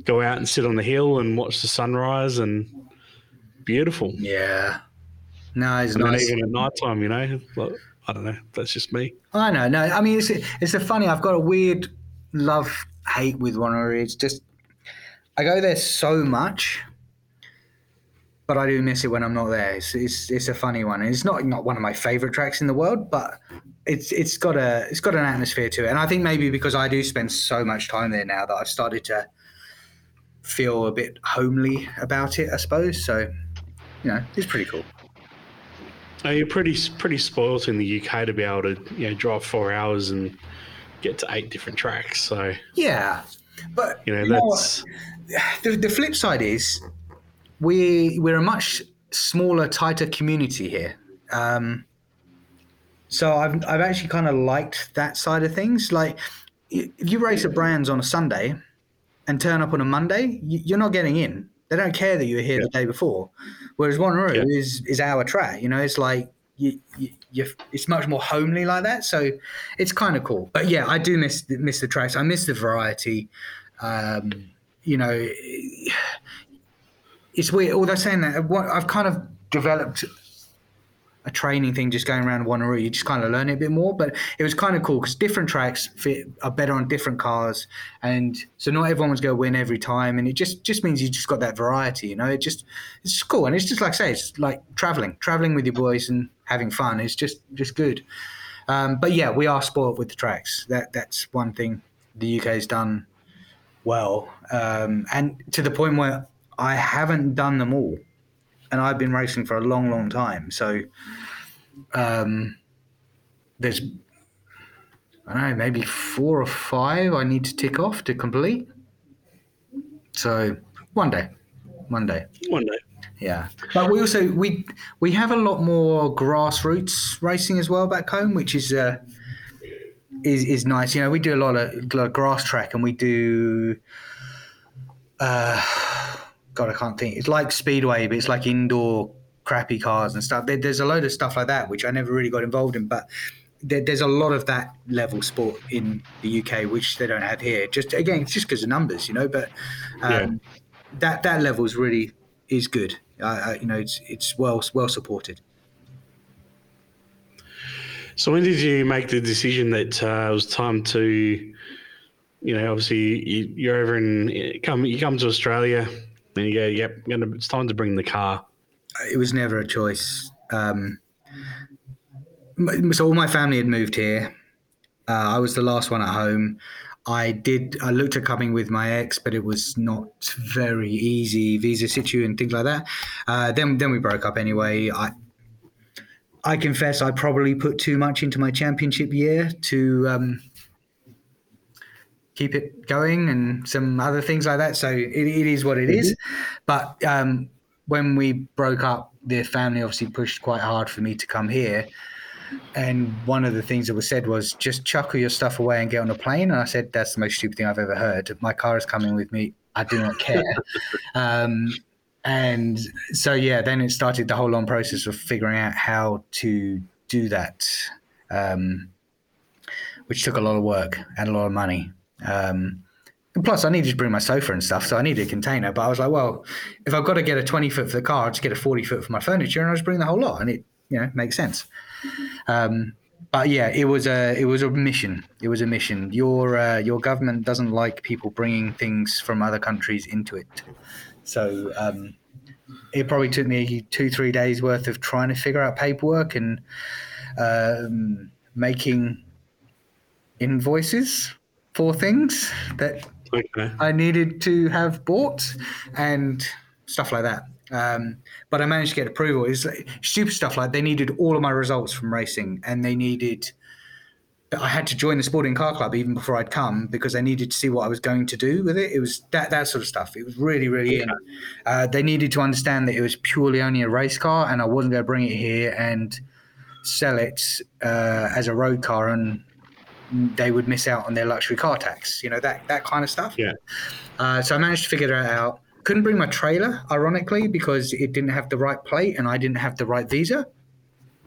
go out and sit on the hill and watch the sunrise and beautiful. Yeah. No, it's and nice. even at night time, you know, like, I don't know. That's just me. I know. No, I mean, it's it's a funny. I've got a weird love hate with Wanneroo. It's just I go there so much, but I do miss it when I'm not there. It's it's, it's a funny one. It's not not one of my favorite tracks in the world, but it's it's got a it's got an atmosphere to it, and I think maybe because I do spend so much time there now that I've started to feel a bit homely about it. I suppose so. You know, it's pretty cool. Are you pretty pretty spoilt in the UK to be able to you know drive four hours and get to eight different tracks? So yeah, but you know you that's know the, the flip side is we we're a much smaller, tighter community here. Um, so I've I've actually kind of liked that side of things. Like if you race at Brands on a Sunday and turn up on a Monday, you're not getting in. They don't care that you were here yeah. the day before. Whereas Wanneroo yeah. is is our track. You know, it's like you, you, it's much more homely like that. So it's kind of cool. But yeah, I do miss miss the tracks. I miss the variety. Um, you know, *sighs* it's weird. Although saying that, what I've kind of developed a training thing just going around Wanneroo. You just kind of learn it a bit more. But it was kind of cool because different tracks fit are better on different cars, and so not everyone's going to win every time. And it just just means you just got that variety. You know, it just it's cool, and it's just like I say, it's like traveling, traveling with your boys and having fun. It's just just good. Um, but yeah, we are spoiled with the tracks. That that's one thing the UK has done well, um, and to the point where I haven't done them all and I've been racing for a long, long time. So um, there's I don't know, maybe four or five I need to tick off to complete. So one day, one day, one day. Yeah, but we also we we have a lot more grassroots racing as well back home, which is uh, is is nice. You know, we do a lot of, a lot of grass track, and we do. Uh, God, I can't think. It's like Speedway, but it's like indoor crappy cars and stuff. There, there's a load of stuff like that which I never really got involved in, but there, there's a lot of that level sport in the UK which they don't have here. Just again, it's just because of numbers, you know. But um, yeah. that that level is really is good. Uh, you know, it's it's well well supported. So when did you make the decision that uh, it was time to, you know, obviously you, are over in come you come to Australia, then you go, yep, it's time to bring the car. It was never a choice. Um, so all my family had moved here. Uh, I was the last one at home. I did. I looked at coming with my ex, but it was not very easy visa situ and things like that. Uh, then, then we broke up anyway. I, I confess, I probably put too much into my championship year to um, keep it going and some other things like that. So it, it is what it mm-hmm. is. But um, when we broke up, the family obviously pushed quite hard for me to come here. And one of the things that was said was just chuckle your stuff away and get on a plane. And I said, that's the most stupid thing I've ever heard. My car is coming with me. I do not care. *laughs* um, and so, yeah, then it started the whole long process of figuring out how to do that, um, which took a lot of work and a lot of money. Um, and plus, I needed to bring my sofa and stuff, so I needed a container. But I was like, well, if I've got to get a 20 foot for the car, I'll just get a 40 foot for my furniture and I'll just bring the whole lot. And it, you know, makes sense. Um, but yeah, it was a it was a mission. It was a mission. Your uh, your government doesn't like people bringing things from other countries into it. So um, it probably took me two three days worth of trying to figure out paperwork and um, making invoices for things that okay. I needed to have bought and stuff like that. Um, but I managed to get approval. It's like, stupid stuff like they needed all of my results from racing, and they needed. I had to join the sporting car club even before I'd come because they needed to see what I was going to do with it. It was that that sort of stuff. It was really really. Yeah. Uh, they needed to understand that it was purely only a race car, and I wasn't going to bring it here and sell it uh, as a road car and they would miss out on their luxury car tax. You know that that kind of stuff. Yeah. Uh, so I managed to figure that out. Couldn't bring my trailer, ironically, because it didn't have the right plate and I didn't have the right visa.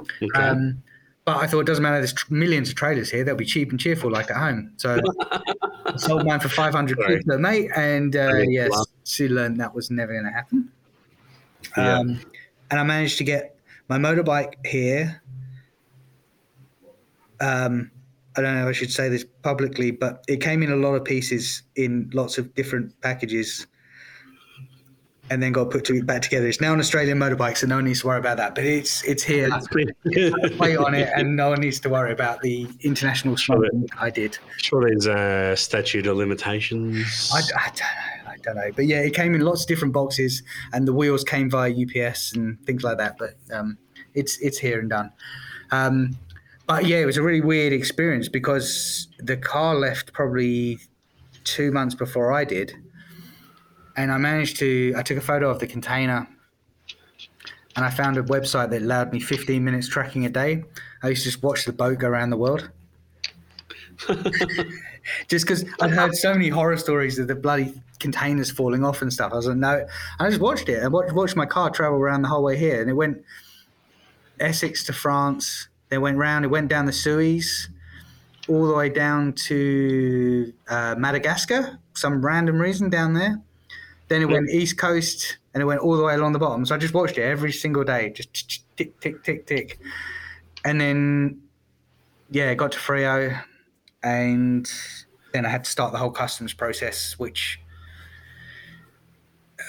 Okay. Um, but I thought it doesn't matter. There's millions of trailers here. They'll be cheap and cheerful, like at home. So *laughs* I sold mine for 500 quid mate, and uh, yes, she learned that was never going to happen. Yeah. Um, and I managed to get my motorbike here. Um, I don't know if I should say this publicly, but it came in a lot of pieces in lots of different packages and then got put to, back together. It's now an Australian motorbike, so no one needs to worry about that. But it's it's here. play on it, and no one needs to worry about the international smuggling I did. Sure, there's a statute of limitations. I, I, don't know. I don't know. But yeah, it came in lots of different boxes, and the wheels came via UPS and things like that. But um, it's it's here and done. Um, but yeah, it was a really weird experience because the car left probably two months before I did, and I managed to. I took a photo of the container, and I found a website that allowed me 15 minutes tracking a day. I used to just watch the boat go around the world. *laughs* just because I'd heard so many horror stories of the bloody containers falling off and stuff. I was like, no, I just watched it. I watched, watched my car travel around the whole way here, and it went Essex to France, they went round. It went down the Suez, all the way down to uh, Madagascar. Some random reason down there. Then it went east coast, and it went all the way along the bottom. So I just watched it every single day, just tick, tick, tick, tick, and then yeah, I got to Freo, and then I had to start the whole customs process, which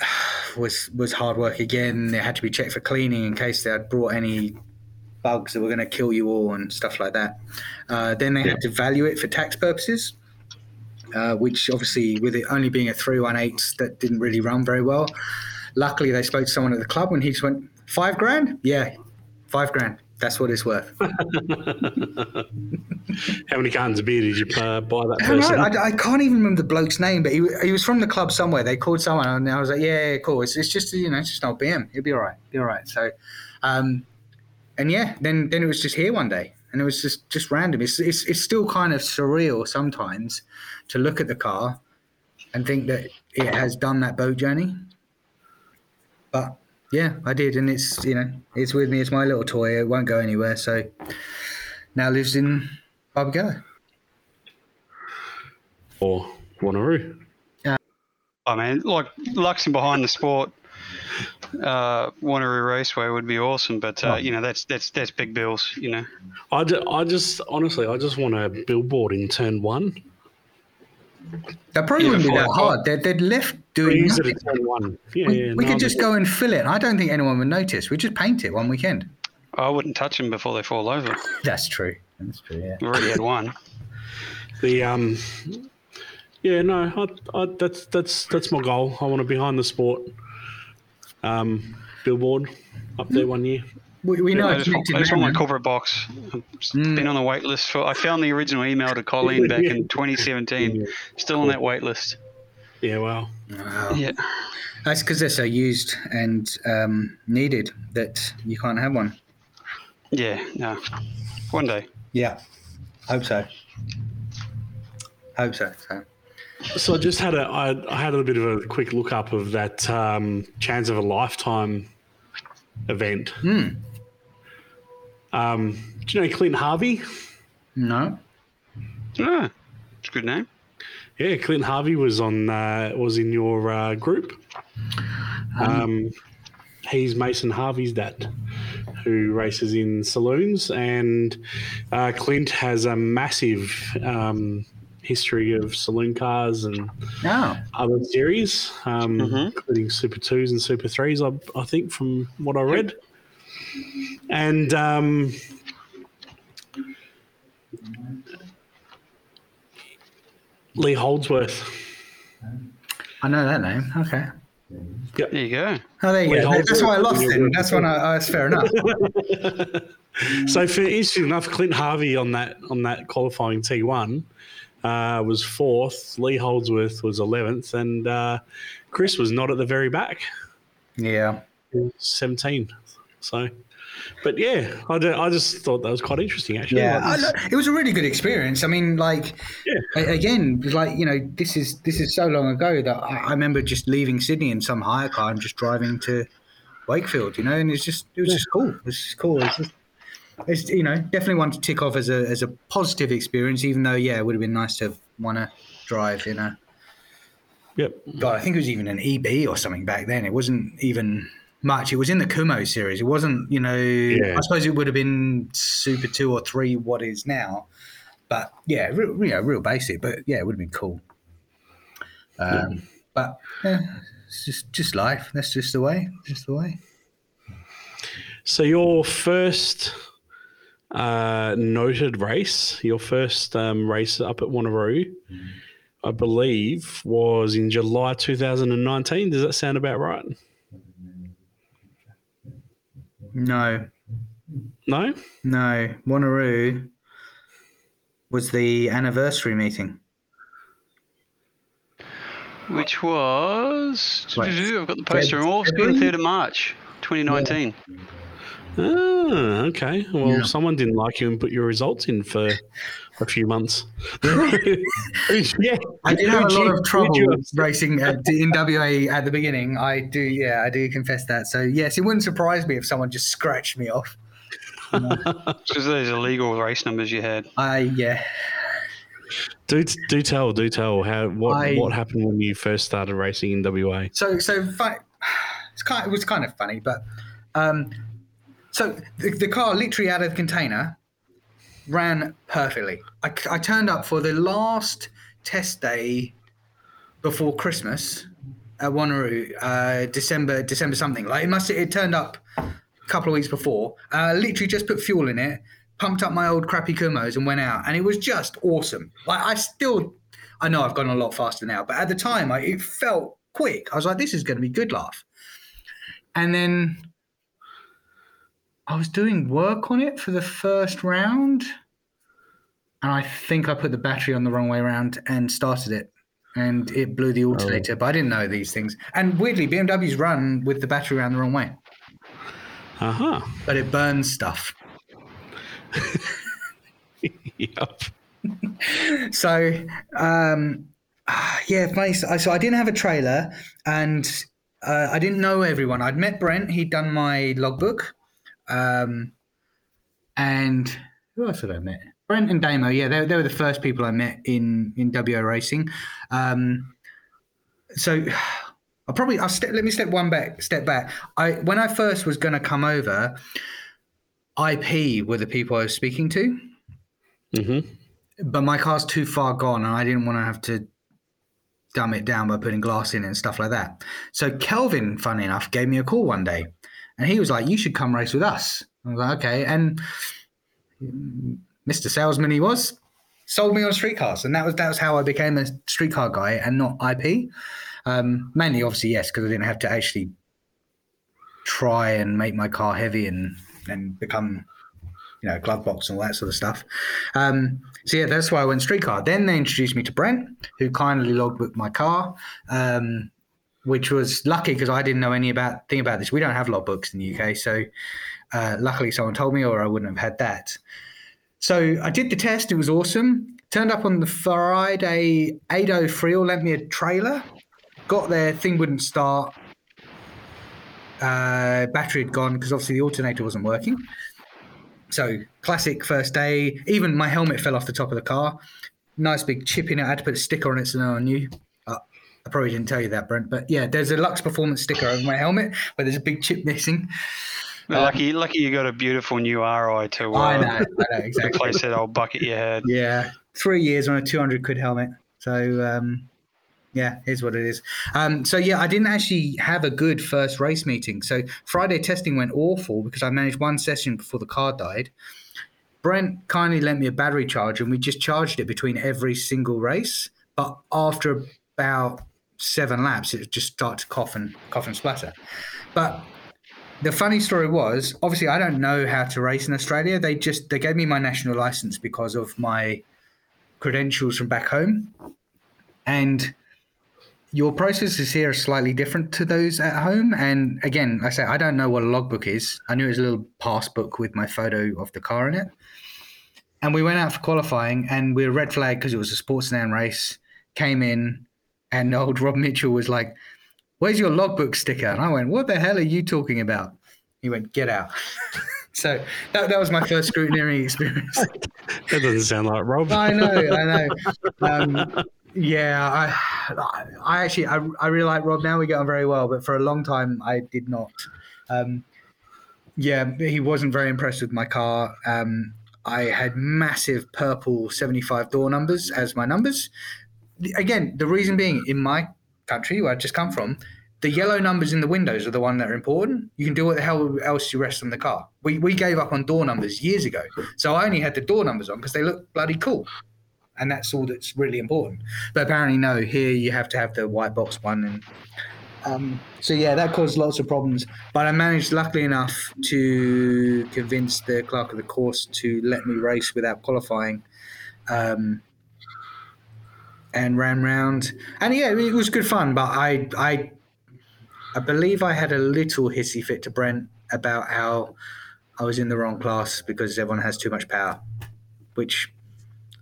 *sighs* was was hard work again. It had to be checked for cleaning in case they had brought any bugs that were going to kill you all and stuff like that. Uh, then they yeah. had to value it for tax purposes, uh, which obviously, with it only being a 318, that didn't really run very well. Luckily, they spoke to someone at the club and he just went, Five grand? Yeah, five grand. That's what it's worth. *laughs* How many cans of beer did you uh, buy that person? I, I, I, can't even remember the bloke's name, but he, he was from the club somewhere. They called someone, and I was like, "Yeah, yeah cool. It's, it's just you know, it's just old BM. It'll be all right. It'll be all right." So, um, and yeah, then then it was just here one day, and it was just just random. It's it's it's still kind of surreal sometimes to look at the car and think that it has done that boat journey. But yeah, I did, and it's you know it's with me. It's my little toy. It won't go anywhere. So now lives in Barbagallo. Or Wanneroo. Uh, I mean, like Luxing behind the sport uh, Wanneroo Raceway would be awesome, but uh, oh. you know that's that's that's big bills. You know, I, ju- I just honestly I just want a billboard in turn one. That probably yeah, wouldn't be that hard. They're, they're left doing nothing. One. Yeah, we, yeah, we no, could just go and fill it. I don't think anyone would notice. We just paint it one weekend. I wouldn't touch them before they fall over. That's true. That's true. Yeah. We already had one. The um, yeah, no, I, I, that's that's that's my goal. I want to be behind the sport um, billboard up there one year. We, we know I just, I just want my corporate box. I've mm. been on the wait list for. I found the original email to Colleen back in *laughs* 2017. Still on that wait list. Yeah, well. Wow. Yeah. That's because they're so used and um, needed that you can't have one. Yeah, no. One day. Yeah. Hope so. Hope so. so. So I just had a I, I had a bit of a quick look up of that um, chance of a lifetime event. Hmm. Um, do you know Clint Harvey? No. Ah, it's a good name. Yeah, Clint Harvey was on uh, was in your uh, group. Um, he's Mason Harvey's dad, who races in saloons, and uh, Clint has a massive um, history of saloon cars and oh. other series, um, mm-hmm. including Super Twos and Super Threes. I, I think from what I read, and um, Lee Holdsworth. I know that name. Okay. Yep. There you go. Oh, there you Lee go. Holdsworth. That's why I lost it. *laughs* That's when I. That's fair enough. so, for interesting enough, Clint Harvey on that on that qualifying T one uh, was fourth. Lee Holdsworth was eleventh, and uh, Chris was not at the very back. Yeah, seventeen. So but yeah, I, I just thought that was quite interesting. Actually, yeah, like it was a really good experience. I mean, like, yeah. again, like you know, this is this is so long ago that I, I remember just leaving Sydney in some hire car and just driving to Wakefield. You know, and it's just it was yeah. just cool. It was just cool. It's just, it's you know definitely one to tick off as a as a positive experience. Even though yeah, it would have been nice to have want to drive in a. Yep. God, I think it was even an EB or something back then. It wasn't even much. It was in the Kumho series. It wasn't, you know, yeah. I suppose it would have been Super 2 or 3, what is now. But yeah, real, you know, real basic. But yeah, it would have been cool. Um, yeah. But yeah, it's just, just life. That's just the way. Just the way. So your first uh, noted race, your first um, race up at Wanneroo, mm. I believe, was in July 2019. Does that sound about right? No. No? No. Wanneroo was the anniversary meeting. Which was. Wait. I've got the poster. August, 3rd of March, 2019. Yeah. Ah, okay. Well, yeah. someone didn't like you and put your results in for a few months. *laughs* yeah, I did have a lot of trouble racing at, in WA at the beginning. I do, yeah, I do confess that. So yes, it wouldn't surprise me if someone just scratched me off. *laughs* Because those illegal race numbers you had. I yeah. Do do tell, do tell how what I, what happened when you first started racing in WA. So so *sighs* it's kind it was kind of funny, but um, so the, the car literally out of the container ran perfectly. I, I turned up for the last test day before Christmas at Wanneroo, uh, December December something. Like it must it turned up a couple of weeks before. Uh, literally just put fuel in it, pumped up my old crappy Kumhos and went out, and it was just awesome. Like I still, I know I've gone a lot faster now, but at the time I, it felt quick. I was like, this is going to be good laugh. And then I was doing work on it for the first round, and I think I put the battery on the wrong way around and started it, and it blew the alternator. Oh. But I didn't know these things. And weirdly, BMWs run with the battery around the wrong way. Uh huh. But it burns stuff. *laughs* yep. *laughs* so, um, yeah, funny. So I didn't have a trailer, and uh, I didn't know everyone. I'd met Brent. He'd done my logbook um, and who else did I met? Brent and Damo. Yeah, they, they were the first people I met in in WO racing. Um, so I'll probably I'll step, let me step one back step back. I when I first was going to come over, IP were the people I was speaking to. Mm-hmm. But my car's too far gone, and I didn't want to have to dumb it down by putting glass in it and stuff like that. So Kelvin, funny enough, gave me a call one day and he was like, "You should come race with us." I was like, "Okay." And Mr. Salesman, he was sold me on streetcars, and that was that was how I became a streetcar guy and not IP. Um, mainly, obviously, yes, because I didn't have to actually try and make my car heavy and and become you know, glove box and all that sort of stuff. Um, so yeah, that's why I went streetcar. Then they introduced me to Brent, who kindly logged with my car, um, which was lucky because I didn't know any about thing about this. We don't have logbooks in the UK, so uh, luckily someone told me, or I wouldn't have had that. So I did the test. It was awesome. Turned up on the Friday, 803 or lent me a trailer. Got there, thing wouldn't start. Uh, battery had gone because obviously the alternator wasn't working. So classic first day. Even my helmet fell off the top of the car. Nice big chip in it. I had to put a sticker on it so no one knew. I probably didn't tell you that, Brent. But yeah, there's a Lux Performance sticker over my helmet, but there's a big chip missing. Um, lucky, lucky you got a beautiful new Arai to. Uh, I know, I know *laughs* exactly. Replace that old bucket you had. Yeah, three years on a 200 quid helmet. So um, yeah, here's what it is. Um, so yeah, I didn't actually have a good first race meeting. So Friday testing went awful because I managed one session before the car died. Brent kindly lent me a battery charger and we just charged it between every single race. But after about seven laps, it just started to cough and cough and splatter. But the funny story was, obviously, I don't know how to race in Australia. They just they gave me my national license because of my credentials from back home, and your processes here are slightly different to those at home. And again, I say I don't know what a logbook is. I knew it was a little pass book with my photo of the car in it. And we went out for qualifying, and we were red flag because it was a Sportsman race. Came in, and old Rob Mitchell was like, "Where's your logbook sticker?" And I went, "What the hell are you talking about?" He went, "Get out." *laughs* so that, that was my first scrutineering experience. *laughs* that doesn't sound like Rob. I know, I know. *laughs* Um, yeah, I, I actually, I, I really like Rob now. We get on very well, but for a long time, I did not. Um, yeah, he wasn't very impressed with my car. Um, I had massive purple 75 door numbers as my numbers. Again, the reason being in my country where I just come from, the yellow numbers in the windows are the one that are important. You can do what the hell else you rest on the car. We, we gave up on door numbers years ago. So I only had the door numbers on because they look bloody cool and that's all that's really important. But apparently, no, here you have to have the white box one, and um, so yeah, that caused lots of problems. But I managed, luckily enough, to convince the clerk of the course to let me race without qualifying. Um, and ran round, and yeah, it was good fun. But I, I, I believe I had a little hissy fit to Brent about how I was in the wrong class because everyone has too much power, which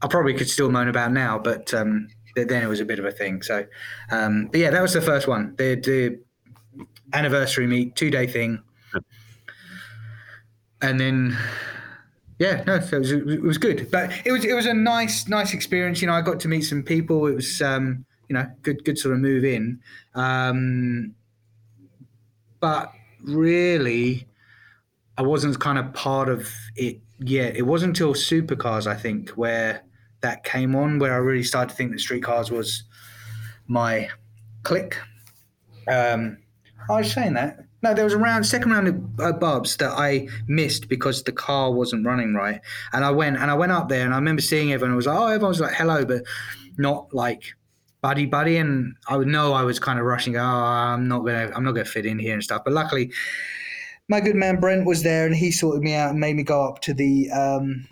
I probably could still moan about now, but um, then it was a bit of a thing. So, um, but yeah, that was the first one. The, the anniversary meet, two day thing, and then yeah, no, so it was, it was good. But it was it was a nice nice experience. You know, I got to meet some people. It was um, you know good good sort of move in. Um, but really, I wasn't kind of part of it yet. It wasn't until supercars, I think, where that came on where I really started to think that streetcars was my click. Um, I was saying that. No, there was a round, second round of uh, that I missed because the car wasn't running right. And I went and I went up there and I remember seeing everyone. I was like, oh, everyone was like, hello, but not like buddy buddy. And I would know I was kind of rushing. Oh, I'm not gonna, I'm not gonna fit in here and stuff. But luckily, my good man Brent was there and he sorted me out and made me go up to the um,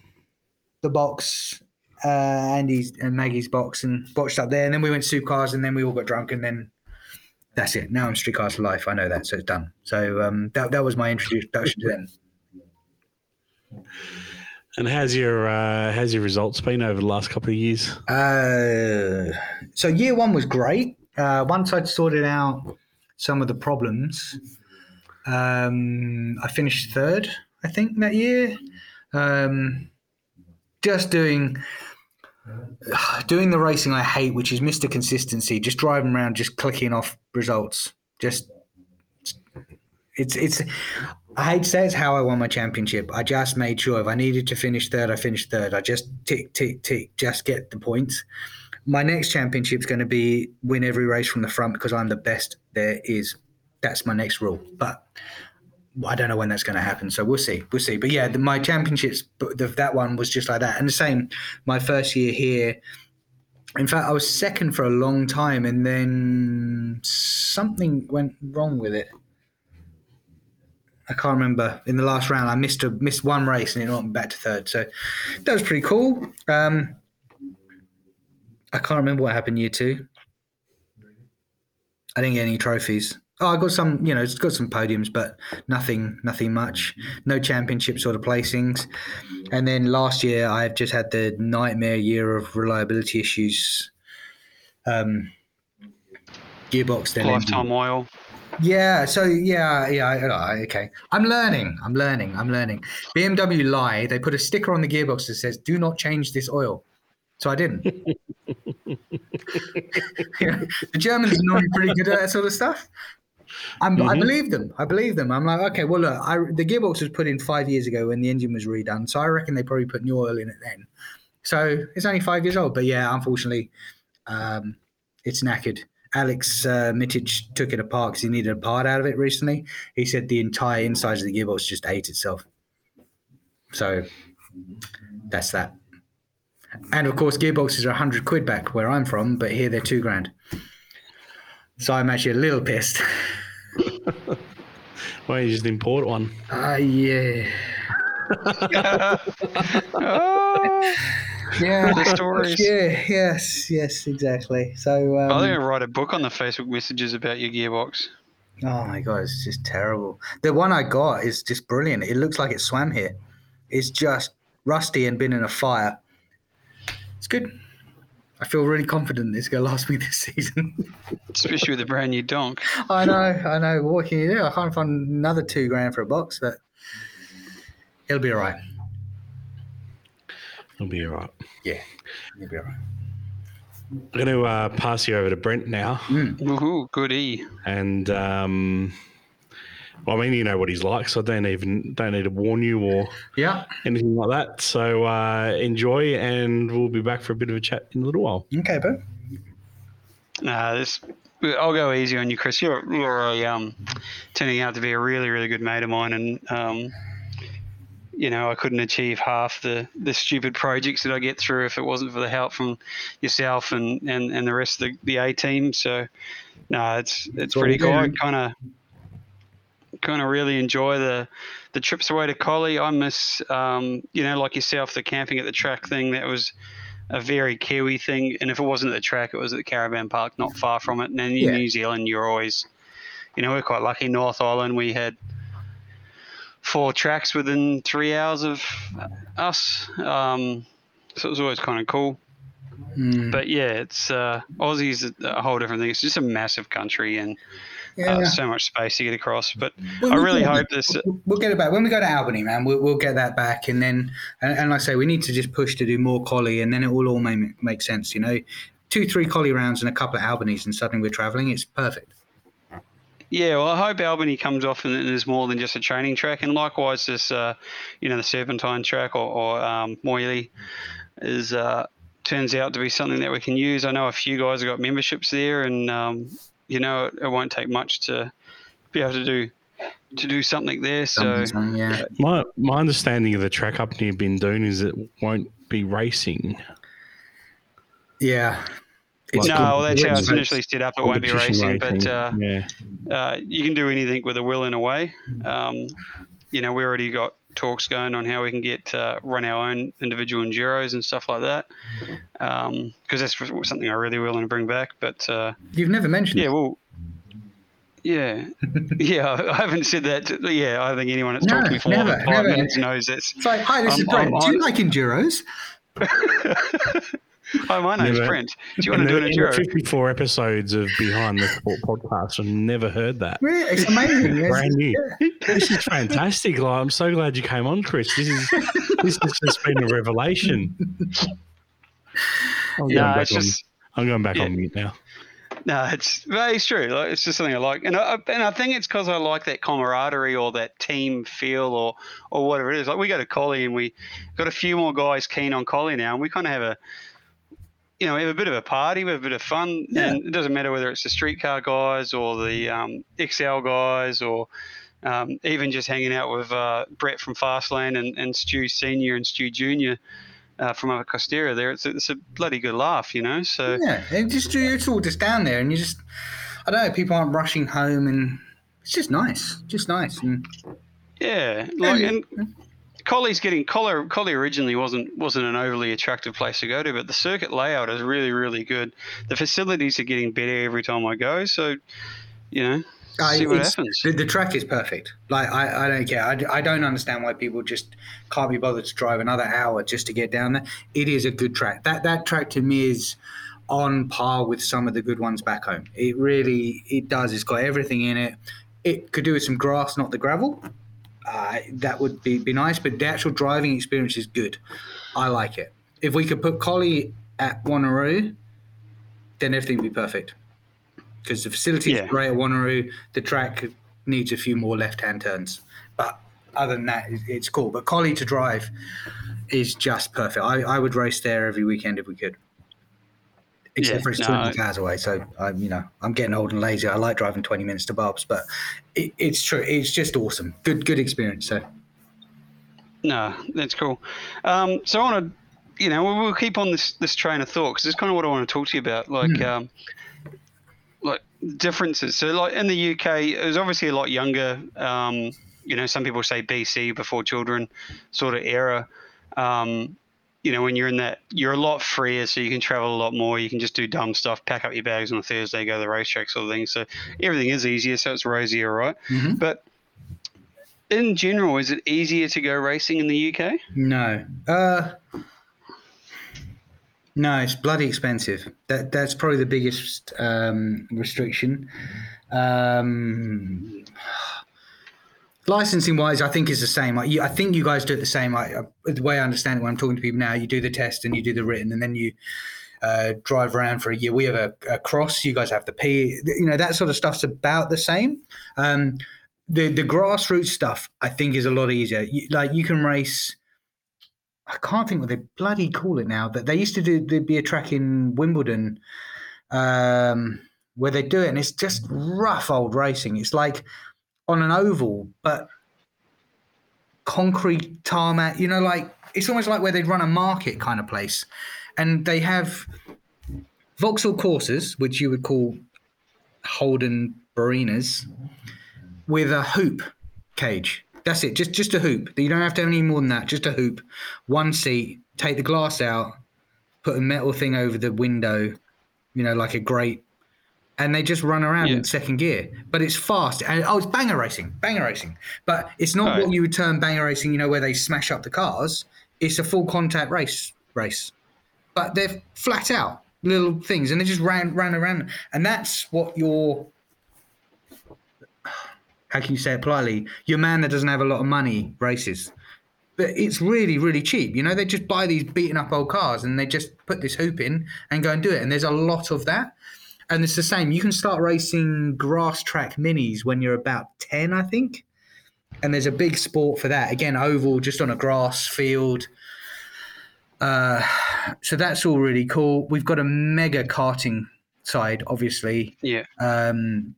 the box uh, Andy's and Maggie's box and watched up there. And then we went to cars and then we all got drunk and then that's it. Now I'm streetcars for life. I know that, so it's done. So um, that that was my introduction to them. And how's your uh, how's your results been over the last couple of years? Uh, so year one was great. Uh, once I'd sorted out some of the problems, um, I finished third. I think that year. Um, just doing *sighs* doing the racing I hate, which is Mr. Consistency, just driving around, just clicking off results. Just it's it's. I hate to say it's how I won my championship. I just made sure if I needed to finish third, I finished third. I just tick tick tick, just get the points. My next championship is going to be win every race from the front because I'm the best there is. That's my next rule. But I don't know when that's going to happen. So we'll see. We'll see. But yeah, the, my championships, the, that one was just like that. And the same, my first year here. In fact, I was second for a long time, and then something went wrong with it. I can't remember. In the last round, I missed a missed one race and it me back to third. So that was pretty cool. Um, I can't remember what happened year two. I didn't get any trophies. Oh, I got some, you know, it's got some podiums, but nothing, nothing much. No championship sort of placings. And then last year, I've just had the nightmare year of reliability issues. Um, gearbox then lifetime oil. Yeah, so yeah, yeah, okay. I'm learning. I'm learning. I'm learning. BMW lie. They put a sticker on the gearbox that says, "Do not change this oil." So I didn't. yeah. *laughs* *laughs* The Germans are normally pretty good at that sort of stuff. Mm-hmm. i believe them. I believe them. I'm like, okay, well, look, I, the gearbox was put in five years ago when the engine was redone, so I reckon they probably put new oil in it then. So it's only five years old, but yeah, unfortunately, um, it's knackered. Alex uh, Mitic took it apart because he needed a part out of it recently. He said the entire inside of the gearbox just ate itself. So that's that. And of course, gearboxes are 100 quid back where I'm from, but here they're two grand. So I'm actually a little pissed. *laughs* *laughs* Why you just import one? Ah, uh, yeah. oh, *laughs* yeah, the stories. Yeah, yes, yes, exactly. So um, I think I write a book on the Facebook messages about your gearbox. Oh my god, it's just terrible. The one I got is just brilliant. It looks like it swam here. It's just rusty and been in a fire. It's good. I feel really confident it's going to last me this season. Especially with a brand new donk. I know, I know. What can you do? I can't find another two grand for a box, but it'll be all right. It'll be all right. Yeah, it'll be all right. I'm going to uh, pass you over to Brent now. Mm. Woohoo, goody. And um, well, I mean, you know what he's like, so I don't even don't need to warn you or yeah anything like that. So uh, enjoy, and we'll be back for a bit of a chat in a little while. Okay, bro. Nah, this I'll go easy on you, Chris. You're you're a, um, turning out to be a really really good mate of mine, and um, you know I couldn't achieve half the the stupid projects that I get through if it wasn't for the help from yourself and and, and the rest of the, the A team. So no, it's it's, it's pretty cool. Kind of kind of really enjoy the the trips away to Collie. I miss, um, you know, like yourself, the camping at the track thing. That was a very Kiwi thing. And if it wasn't at the track, it was at the caravan park, not far from it. And in yeah. New Zealand, you're always, you know, we're quite lucky. North Island, we had four tracks within three hours of us. Um, so it was always kind of cool. Mm. But yeah, it's uh, Aussie's a whole different thing. It's just a massive country, and yeah. Uh, so much space to get across. But well, I really hope this. We'll, we'll, get it back when we go to Albany, man. We'll, we'll get that back, and then and, and like I say, we need to just push to do more Collie, and then it will all make make sense. You know, two, three Collie rounds and a couple of Albany's, and suddenly we're traveling. It's perfect. Yeah, well, I hope Albany comes off and is more than just a training track, and likewise, this, uh, you know, the Serpentine track or, or um, Moily is uh, turns out to be something that we can use. I know a few guys have got memberships there, and um, you know, it, won't take much to be able to do to do something there. So yeah. my my understanding of the track up near Bindoon is it won't be racing. Yeah. Like no, well, that's how it's initially set up. It won't be racing, racing. but uh, yeah. uh, you can do anything with a will in a way. Um, you know, we already got talks going on how we can get uh, run our own individual enduros and stuff like that. Because um, that's something I really want to bring back. But uh, you've never mentioned. Yeah, well, yeah, *laughs* yeah. I haven't said that. To, yeah, I think anyone that's no, talked to me for never, five never. minutes knows it's. It's like, hi, this um, is Brent. Do you like enduros? *laughs* *laughs* Hi, *laughs* oh, my name's never, Brent. Do you want to do an enduro? 54 episodes of Behind the Sport podcast. I've never heard that. Really? It's amazing. *laughs* Brand new. Yeah. This is fantastic. Like, I'm so glad you came on, Chris. This is this has just been a revelation. *laughs* I'm yeah, it's just. I'm going back yeah. on mute now. No, it's it's true. Like, it's just something I like, and I, and I think it's because I like that camaraderie or that team feel or or whatever it is. Like we go to Collie and we got a few more guys keen on Collie now, and we kind of have a you know, we have a bit of a party, we have a bit of fun, yeah. and it doesn't matter whether it's the streetcar guys or the um, XL guys or um, even just hanging out with uh, Brett from Fastlane and, and Stu Senior and Stu Junior uh, from over Costera. There, it's a, it's a bloody good laugh, you know. So yeah, it just it's all just down there, and you just I don't know, people aren't rushing home, and it's just nice, just nice. And Yeah, like and Collie's getting Collie, Collie originally wasn't wasn't an overly attractive place to go to, but the circuit layout is really really good. The facilities are getting better every time I go, so you know. Uh, see what happens. The, the, track is perfect. Like I, I don't care. I, I don't understand why people just can't be bothered to drive another hour just to get down there. It is a good track. That that track to me is on par with some of the good ones back home. It really it does. It's got everything in it. It could do with some grass, not the gravel. Uh, that would be, be nice, but the actual driving experience is good. I like it. If we could put Collie at Wanneroo, then everything would be perfect. Because the facility is yeah. great at Wanneroo, the track needs a few more left-hand turns, but other than that, it's cool. But Collie to drive is just perfect. I, I would race there every weekend if we could except yeah, for it's no, 20 cars away. So I'm, you know, I'm getting old and lazy. I like driving 20 minutes to Bob's, but it, it's true. It's just awesome. Good, good experience. So. No, that's cool. Um, so I want to, you know, we'll, we'll, keep on this this train of thought because it's kind of what I want to talk to you about, like, mm. um, like differences. So, like in the UK, it was obviously a lot younger. Um, you know, some people say BC before children sort of era. Um, you know, when you're in that, you're a lot freer, so you can travel a lot more. You can just do dumb stuff, pack up your bags on a Thursday, go to the racetrack, sort of thing. So everything is easier, so it's rosier, right? Mm-hmm. But in general, is it easier to go racing in the UK? No. Uh, no, it's bloody expensive. That that's probably the biggest um, restriction. Um, licensing wise, I think is the same. Like, you, I think you guys do it the same. Like, uh, the way I understand it when I'm talking to people now, you do the test and you do the written, and then you uh, drive around for a year. We have a, a, cross. You guys have the P. You know that sort of stuff's about the same. Um, the the grassroots stuff, I think, is a lot easier. You, like you can race. I can't think what they bloody call it now. But they used to do. There'd be a track in Wimbledon. Um, where they do it, and it's just rough old racing. It's like on an oval, but concrete tarmac. You know, like it's almost like where they'd run a market kind of place, and they have Vauxhall Corsas, which you would call Holden Barinas, with a hoop cage. That's it. Just just a hoop. You don't have to have any more than that. Just a hoop. One seat. Take the glass out. Put a metal thing over the window. You know, like a grate and they just run around yeah. in second gear. But it's fast. And oh, it's banger racing, banger racing. But it's not right. what you would term banger racing. You know, where they smash up the cars. It's a full contact race race, but they're flat out little things, and they just ran ran around. And that's what your how can you say it politely? Your man that doesn't have a lot of money races. But it's really, really cheap. You know, they just buy these beaten up old cars and they just put this hoop in and go and do it. And there's a lot of that. And it's the same. You can start racing grass track minis when you're about 10, I think. And there's a big sport for that. Again, oval, just on a grass field. Uh, so that's all really cool. We've got a mega karting side, obviously. Yeah. Um,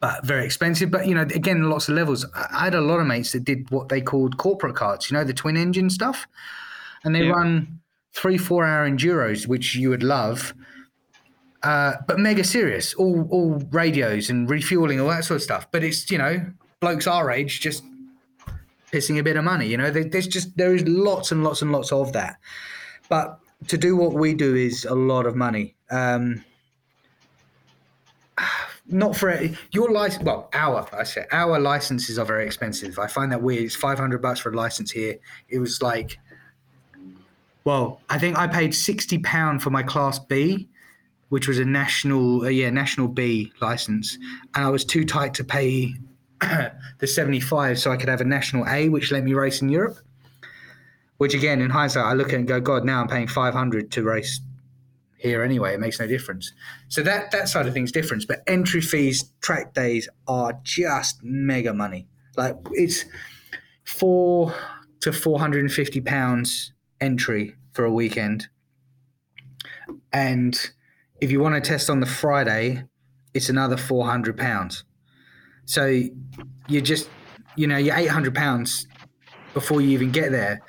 but very expensive. But you know, again, lots of levels. I had a lot of mates that did what they called corporate carts. You know, the twin engine stuff, and they yeah. run three, four hour enduros, which you would love. Uh, but mega serious, all all radios and refueling, all that sort of stuff. But it's you know blokes our age just pissing a bit of money. You know, there's just there is lots and lots and lots of that. But to do what we do is a lot of money. Um, *sighs* not for your license. Well, our I say our licenses are very expensive. I find that weird. It's five hundred bucks for a license here. It was like, well, I think I paid sixty pound for my Class B, which was a national, uh, yeah, national B license, and I was too tight to pay *clears throat* the 75 so I could have a national A, which let me race in Europe. Which again, in hindsight, I look at and go, God, now I'm paying 500 to race here anyway. It makes no difference. So that that side of things different. But entry fees, track days are just mega money. Like it's four to 450 pounds entry for a weekend, and if you want to test on the Friday, it's another four hundred pounds. So you just, you know, you're eight hundred pounds before you even get there.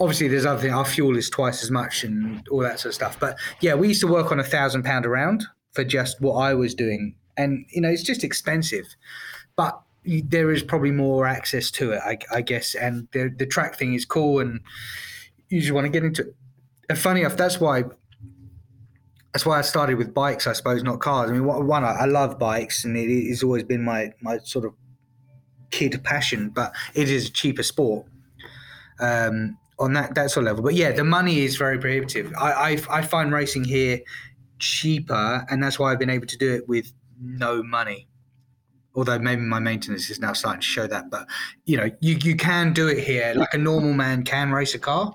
Obviously, there's other things. Our fuel is twice as much and all that sort of stuff. But yeah, we used to work on a thousand pound a round for just what I was doing, and you know, it's just expensive. But there is probably more access to it, I, I guess. And the the track thing is cool, and you just want to get into. It. And funny enough, that's why. That's why I started with bikes, I suppose, not cars. I mean, one, I, love bikes, and it has always been my my sort of kid passion. But it is a cheaper sport um, on that that sort of level. But yeah, the money is very prohibitive. I, I I find racing here cheaper, and that's why I've been able to do it with no money although maybe my maintenance is now starting to show that. But you know, you you can do it here like a normal man can race a car,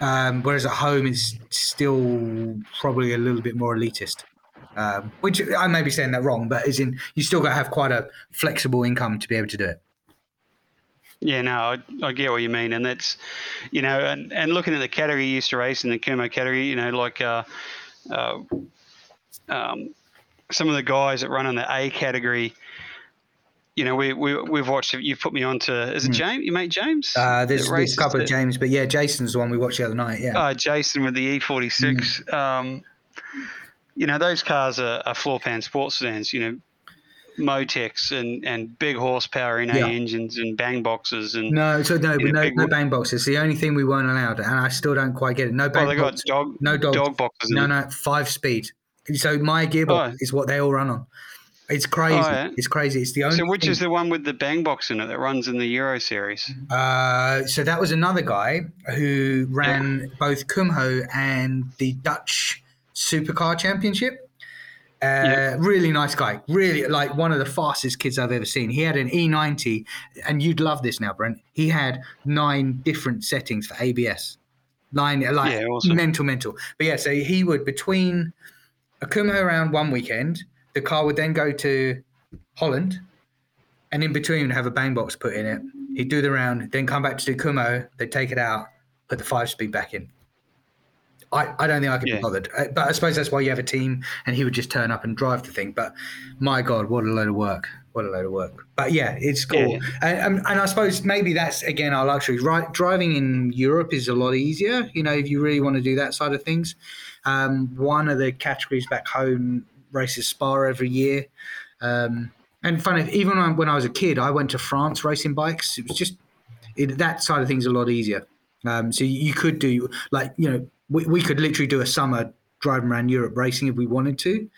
um, whereas at home it's still probably a little bit more elitist. Um, which I may be saying that wrong, but is in you still got to have quite a flexible income to be able to do it. Yeah, no, I, I, get what you mean, and that's, you know, and, and looking at the category you used to race in the Kumho category, you know, like uh, uh, um, some of the guys that run in the A category, you know, we, we we've watched. You've put me on to. Is it mm. James? You mate James? Uh, there's, there's a couple of James, but yeah, Jason's the one we watched the other night. Yeah. Uh, Jason with the E46. Mm. Um, you know, those cars are, are floor pan sports sedans. You know, MoTeCs and, and big horsepower in yeah. engines and bang boxes and no, so no, but no, no bang boxes. The only thing we weren't allowed, and I still don't quite get it. No bang. Oh, they got dog. No dog. Dog boxes. No, no, five speed. So my gearbox oh. is what they all run on. It's crazy. Oh, yeah. It's crazy. It's the only. So, which thing. is the one with the bang box in it that runs in the Euro series? Uh, so that was another guy who ran yeah. both Kumho and the Dutch Supercar Championship. Uh, yeah. Really nice guy. Really like one of the fastest kids I've ever seen. He had an E90, and you'd love this now, Brent. He had nine different settings for ABS. Nine, like yeah, awesome. mental, mental. But yeah, so he would between a Kumho around one weekend the car would then go to Holland, and in between have a bang box put in it. He'd do the round, then come back to do Kumho. They'd take it out, put the five speed back in. I, I don't think I could yeah. be bothered, uh, but I suppose that's why you have a team, and he would just turn up and drive the thing. But my God, what a load of work! What a load of work! But yeah, it's cool, yeah. and, and I suppose maybe that's again our luxury. Right, driving in Europe is a lot easier. You know, if you really want to do that side of things. Um, one of the categories back home races Spa every year. Um, and funny, even when I was a kid, I went to France racing bikes. It was just it, that side of things a lot easier. Um, so you could do like you know we, we could literally do a summer driving around Europe racing if we wanted to.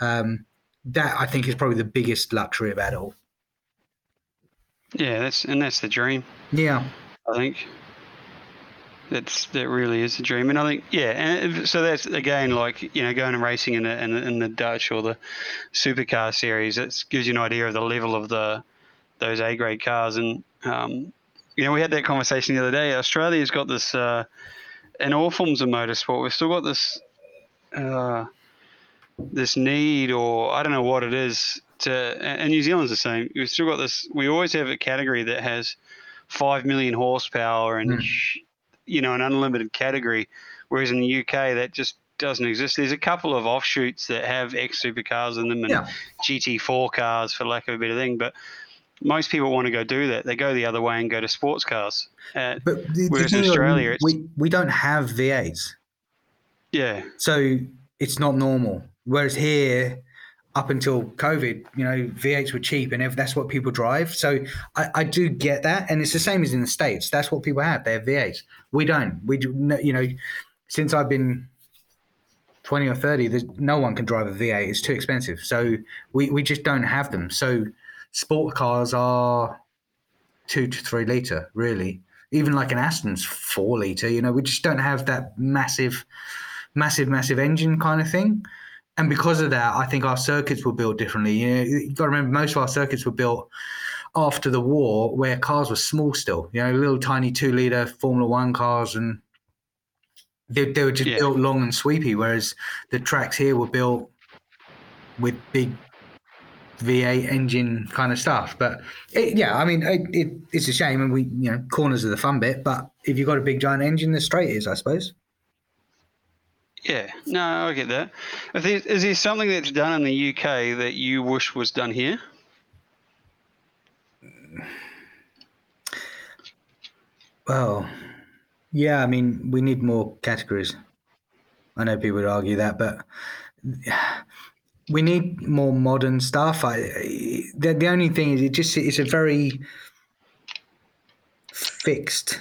Um, that I think is probably the biggest luxury of it all. Yeah, that's and that's the dream. Yeah, I think that's that really is a dream. And I think yeah, and so that's again like you know going and racing in the in the, in the Dutch or the supercar series. It gives you an idea of the level of the those A grade cars. And um, you know we had that conversation the other day. Australia's got this uh, in all forms of motorsport. We've still got this. Uh, this need, or I don't know what it is, to and New Zealand's the same. We've still got this. We always have a category that has five million horsepower and mm you know, an unlimited category, whereas in the UK that just doesn't exist. There's a couple of offshoots that have X supercars in them and yeah. GT4 cars, for lack of a better thing, but most people want to go do that. They go the other way and go to sports cars. Uh, but the, whereas in Australia, we we don't have V8s. Yeah. So it's not normal. Whereas here, up until COVID, you know, V8s were cheap and that's what people drive. So I, I, do get that. And it's the same as in the States. That's what people have. They have V8s. We don't. We do, you know, since I've been 20 or 30, there's, no one can drive a V8. It's too expensive. So we, we just don't have them. So sport cars are two to three litre, really. Even like an Aston's four litre, you know, we just don't have that massive, massive, massive engine kind of thing and because of that, I think our circuits were built differently. You know, you got to remember most of our circuits were built after the war, where cars were small still. You know, little tiny two liter Formula One cars, and they, they were just yeah. built long and sweepy. Whereas the tracks here were built with big V8 engine kind of stuff. But it, yeah, I mean, it, it, it's a shame, and we you know corners are the fun bit. But if you've got a big giant engine, the straight is, I suppose. Yeah, no, I get that. Is there something that's done in the UK that you wish was done here? Well, yeah, I mean, we need more categories. I know people would argue that, but we need more modern stuff. I, the, the only thing is, it just it's a very fixed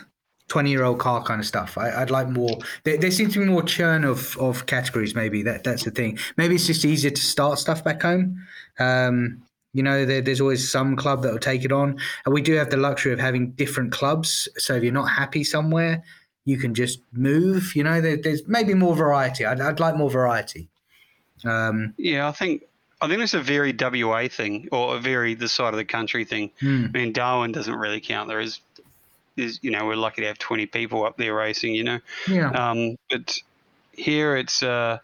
20 year old car kind of stuff. I, would like more. There, there, seems to be more churn of, of categories. Maybe that that's the thing. Maybe it's just easier to start stuff back home. Um, you know, there, there's always some club that will take it on, and we do have the luxury of having different clubs. So if you're not happy somewhere, you can just move. You know, there, there's maybe more variety. I'd, I'd like more variety. Um, yeah, I think I think it's a very WA thing or a very the side of the country thing. Hmm. I mean, Darwin doesn't really count. There is, is you know, we're lucky to have 20 people up there racing. You know, yeah. Um, but here it's uh,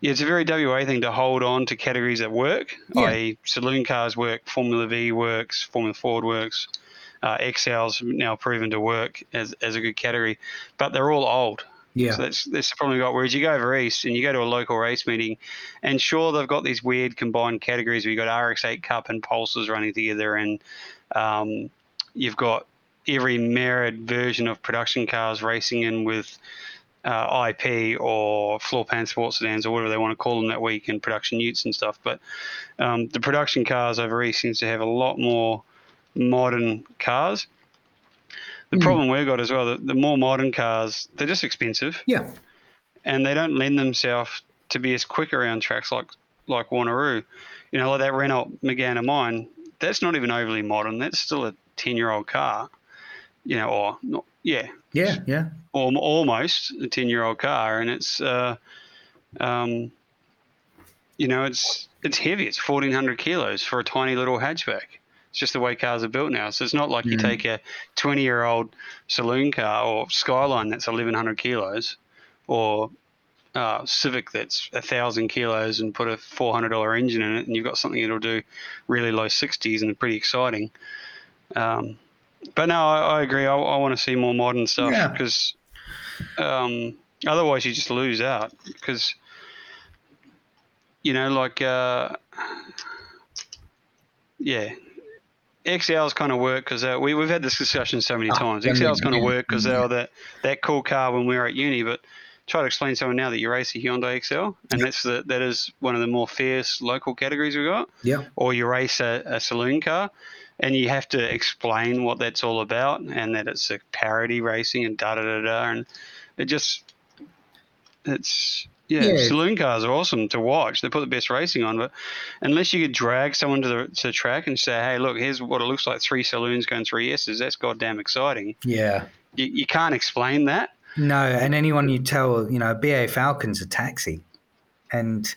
yeah, it's a very WA thing to hold on to categories that work. Yeah. I saloon cars work, Formula V works, Formula Ford works. Uh, Excel's now proven to work as, as a good category, but they're all old. Yeah. So that's that's the problem we got. Whereas you go over east and you go to a local race meeting, and sure they've got these weird combined categories where you got RX8 Cup and Pulsars running together, and um, you've got every merit version of production cars racing in with uh, IP or floor pan sports sedans or whatever they want to call them that week and production utes and stuff. But um, the production cars over east seems to have a lot more modern cars. The mm. problem we've got as well, the, the more modern cars, they're just expensive. Yeah. And they don't lend themselves to be as quick around tracks like like Wanneroo. You know, like that Renault Megane of mine, that's not even overly modern. That's still a 10 year old car, you know, or not, yeah. Yeah, yeah. Or, almost a 10 year old car. And it's, uh, um, you know, it's, it's heavy. It's 1400 kilos for a tiny little hatchback. It's just the way cars are built now. So it's not like mm. you take a 20 year old saloon car or Skyline that's 1100 kilos or uh, Civic that's a thousand kilos and put a $400 engine in it, and you've got something that'll do really low 60s and pretty exciting. Um, but no, I, I agree. I, I, want to see more modern stuff because yeah. um, otherwise you just lose out. Because you know, like uh, yeah, Excel's kind of work because uh, we we've had this discussion so many oh, times. Excel's kind of work because they were that that cool car when we were at uni, but try to explain to someone now that you race a Hyundai Excel, and that's the, that is one of the more fierce local categories we've got. Yeah. Or you race a, a, saloon car, and you have to explain what that's all about, and that it's a parity racing and da da da da, and it just it's yeah, yeah, saloon cars are awesome to watch. They put the best racing on, but unless you could drag someone to the to the track and say, "Hey, look, here's what it looks like: three saloons going three S's," that's goddamn exciting. Yeah, you, you can't explain that. No, and anyone you tell, you know, BA Falcon's a taxi, and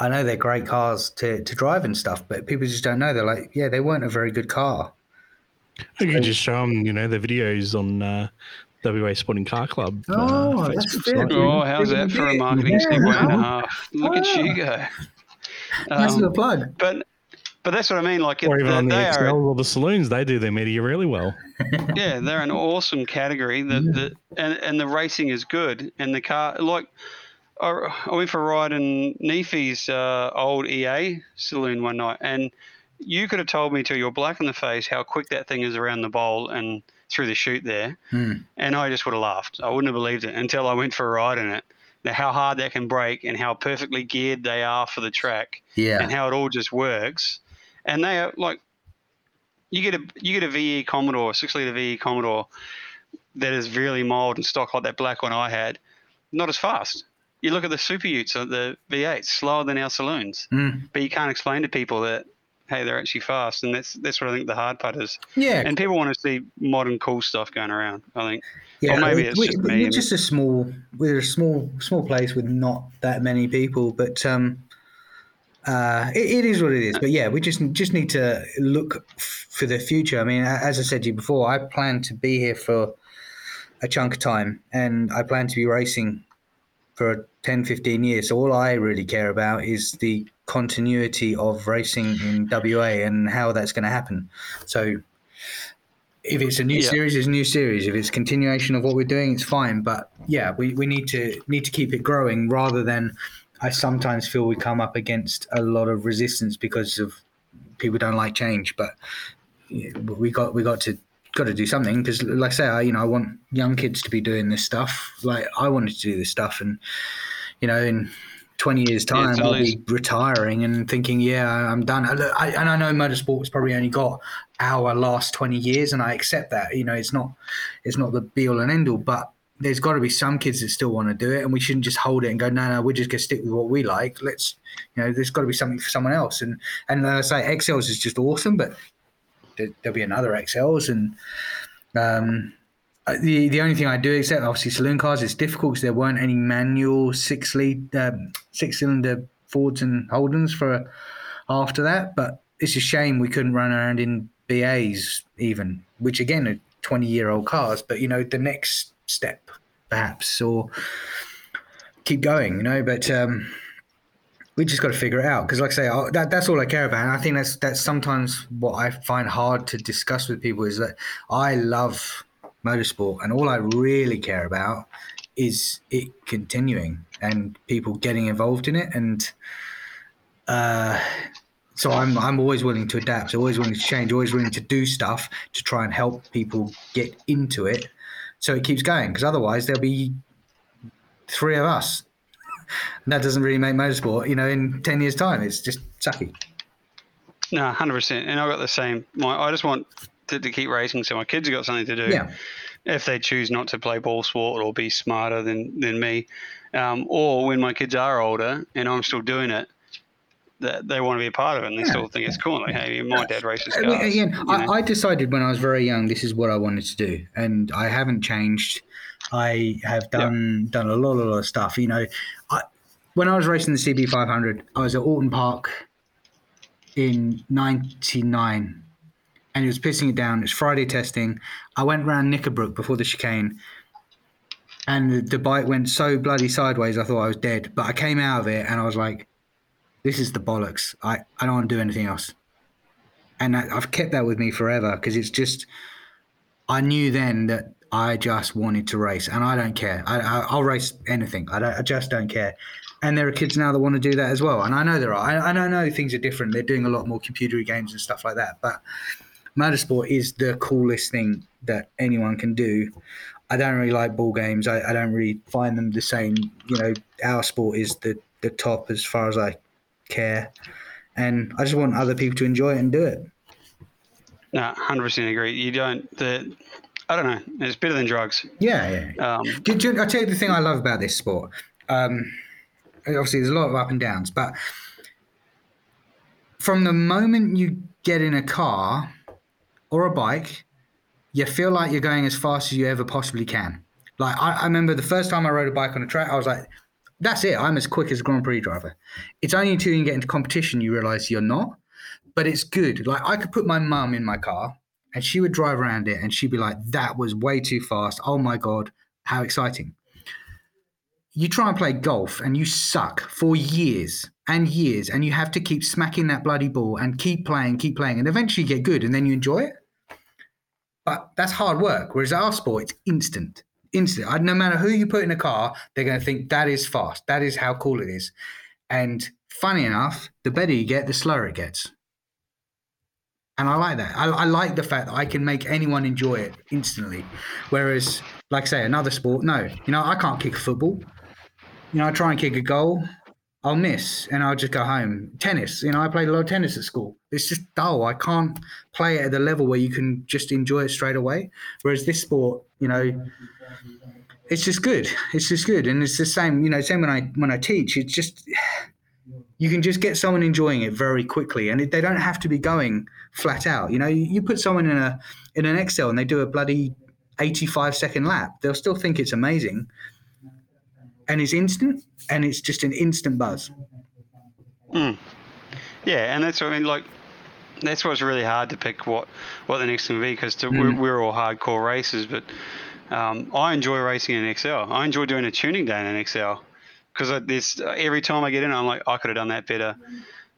I know they're great cars to to drive and stuff, but people just don't know. They're like, yeah, they weren't a very good car. You can just show them, you know, the videos on uh, WA Sporting Car Club. Uh, oh, uh, that's good. Oh, how's that for a marketing yeah. segue and a half? *laughs* Look at you go. Um, nice little plug. But but that's what I mean. Like, or even on the Excel or the saloons, they do their media really well. *laughs* yeah, they're an awesome category. The, yeah. the and and the racing is good, and the car like. I went for a ride in Neefy's uh, old EA saloon one night, and you could have told me till you're black in the face how quick that thing is around the bowl and through the chute there, mm. and I just would have laughed. I wouldn't have believed it until I went for a ride in it. Now, how hard that can break and how perfectly geared they are for the track, yeah, and how it all just works. And they are like, you get a you get a VE Commodore, six liter VE Commodore, that is really mild and stock like that black one I had, not as fast. You look at the Super Utes, the V8s, slower than our saloons, mm. but you can't explain to people that hey, they're actually fast, and that's that's what I think the hard part is. Yeah, and people want to see modern cool stuff going around. I think. Yeah, or maybe it's we, just me. We're just a small, we're a small small place with not that many people, but um, uh, it, it is what it is. But yeah, we just just need to look f- for the future. I mean, as I said to you before, I plan to be here for a chunk of time, and I plan to be racing for 10, 15 years. So all I really care about is the continuity of racing in WA and how that's going to happen. So if it's a new yeah. series, it's a new series. If it's continuation of what we're doing, it's fine. But yeah, we, we need to need to keep it growing rather than I sometimes feel we come up against a lot of resistance because of people don't like change. But we got we got to got to do something because, like I say, I, you know, I want young kids to be doing this stuff. Like I wanted to do this stuff, and you know, in 20 years time yeah, I'll be retiring and thinking yeah I'm done. I, and I know motorsport's probably only got our last 20 years and I accept that you know it's not it's not the be all and end all but there's got to be some kids that still want to do it and we shouldn't just hold it and go no no we're just going to stick with what we like. Let's you know there's got to be something for someone else. And and like I say excels is just awesome but there, will be another Excels and um uh, the the only thing I do accept, obviously, saloon cars. It's difficult because there weren't any manual six lead, um, six cylinder Fords and Holdens for after that. But it's a shame we couldn't run around in BAs even, which again are twenty year old cars. But you know, the next step perhaps, or keep going. You know, but. Um, we just got to figure it out because, like I say, that, that's all I care about. And I think that's that's sometimes what I find hard to discuss with people is that I love motorsport, and all I really care about is it continuing and people getting involved in it. And uh, so I'm I'm always willing to adapt, always willing to change, always willing to do stuff to try and help people get into it, so it keeps going. Because otherwise, there'll be three of us. And that doesn't really make motorsport. You know, in ten years' time, it's just sucky. No, hundred percent. And I got the same. My, I just want to, to keep racing so my kids have got something to do. Yeah. If they choose not to play ball sport or be smarter than, than me, um, or when my kids are older and I'm still doing it, that they want to be a part of it and they yeah. still think it's cool. Like, hey, my dad races cars. Again, I, I, decided when I was very young this is what I wanted to do, and I haven't changed. I have done yeah. done a lot, a lot of stuff. You know, I, when I was racing the CB500, I was at Oulton Park in '99 and he was pissing it down. It's Friday testing. I went round Knickerbrook before the chicane, and the, the bike went so bloody sideways. I thought I was dead. But I came out of it, and I was like, "This is the bollocks. I I don't want to do anything else." And I, I've kept that with me forever because it's just. I knew then that I just wanted to race, and I don't care. I, will race anything. I. I just don't care. And there are kids now that want to do that as well, and I know there are. I, I know things are different. They're doing a lot more computer games and stuff like that, but motorsport is the coolest thing that anyone can do. I don't really like ball games. I, I don't really find them the same. You know, our sport is the, the top as far as I care. And I just want other people to enjoy it and do it. No, hundred percent agree. You don't. The I don't know. It's better than drugs. Yeah, yeah. Um, do, do, I tell you the thing I love about this sport. Um, obviously, there's a lot of up and downs, but from the moment you get in a car or a bike, you feel like you're going as fast as you ever possibly can. Like I, I remember the first time I rode a bike on a track, I was like, "That's it. I'm as quick as a Grand Prix driver." It's only until you get into competition you realize you're not. But it's good. Like I could put my mum in my car and she would drive around it and she'd be like, "That was way too fast. Oh my god, how exciting!" You try and play golf and you suck for years and years, and you have to keep smacking that bloody ball and keep playing, keep playing, and eventually you get good and then you enjoy it. But that's hard work. Whereas our sport, it's instant. Instant. No matter who you put in a car, they're going to think that is fast. That is how cool it is. And funny enough, the better you get, the slower it gets. And I like that. I, I, like the fact that I can make anyone enjoy it instantly. Whereas, like I say, another sport, no. You know, I can't kick a football. You know, I try and kick a goal. I'll miss and I'll just go home. Tennis, you know, I played a lot of tennis at school. It's just dull. I can't play it at the level where you can just enjoy it straight away. Whereas this sport, you know, it's just good. It's just good, and it's the same. You know, same when I when I teach. It's just you can just get someone enjoying it very quickly, and they don't have to be going flat out. You know, you, put someone in a in an Excel and they do a bloody eighty five second lap, they'll still think it's amazing and it's instant, and it's just an instant buzz. Mm. Yeah, and that's what I mean. Like, that's what's really hard to pick what what the next thing will be because mm. we're, we're all hardcore racers, but um, I enjoy racing in Excel. I enjoy doing a tuning day in Excel because there's every time I get in, I'm like, I could have done that better.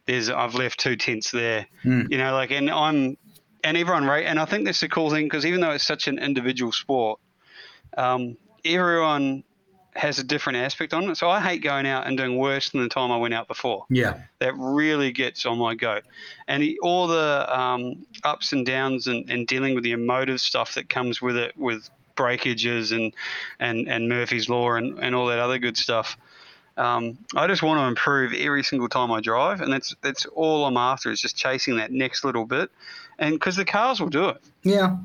There's I've left two tenths there, mm. you know, like, and I'm and everyone rate, and I think that's the cool thing because even though it's such an individual sport, um, everyone has a different aspect on it. So I hate going out and doing worse than the time I went out before. Yeah. That really gets on my goat. And he, all the um, ups and downs and, and dealing with the emotive stuff that comes with it, with breakages and, and, and Murphy's Law and, and all that other good stuff. Um, I just want to improve every single time I drive, and that's that's all I'm after is just chasing that next little bit, and because the cars will do it. Yeah.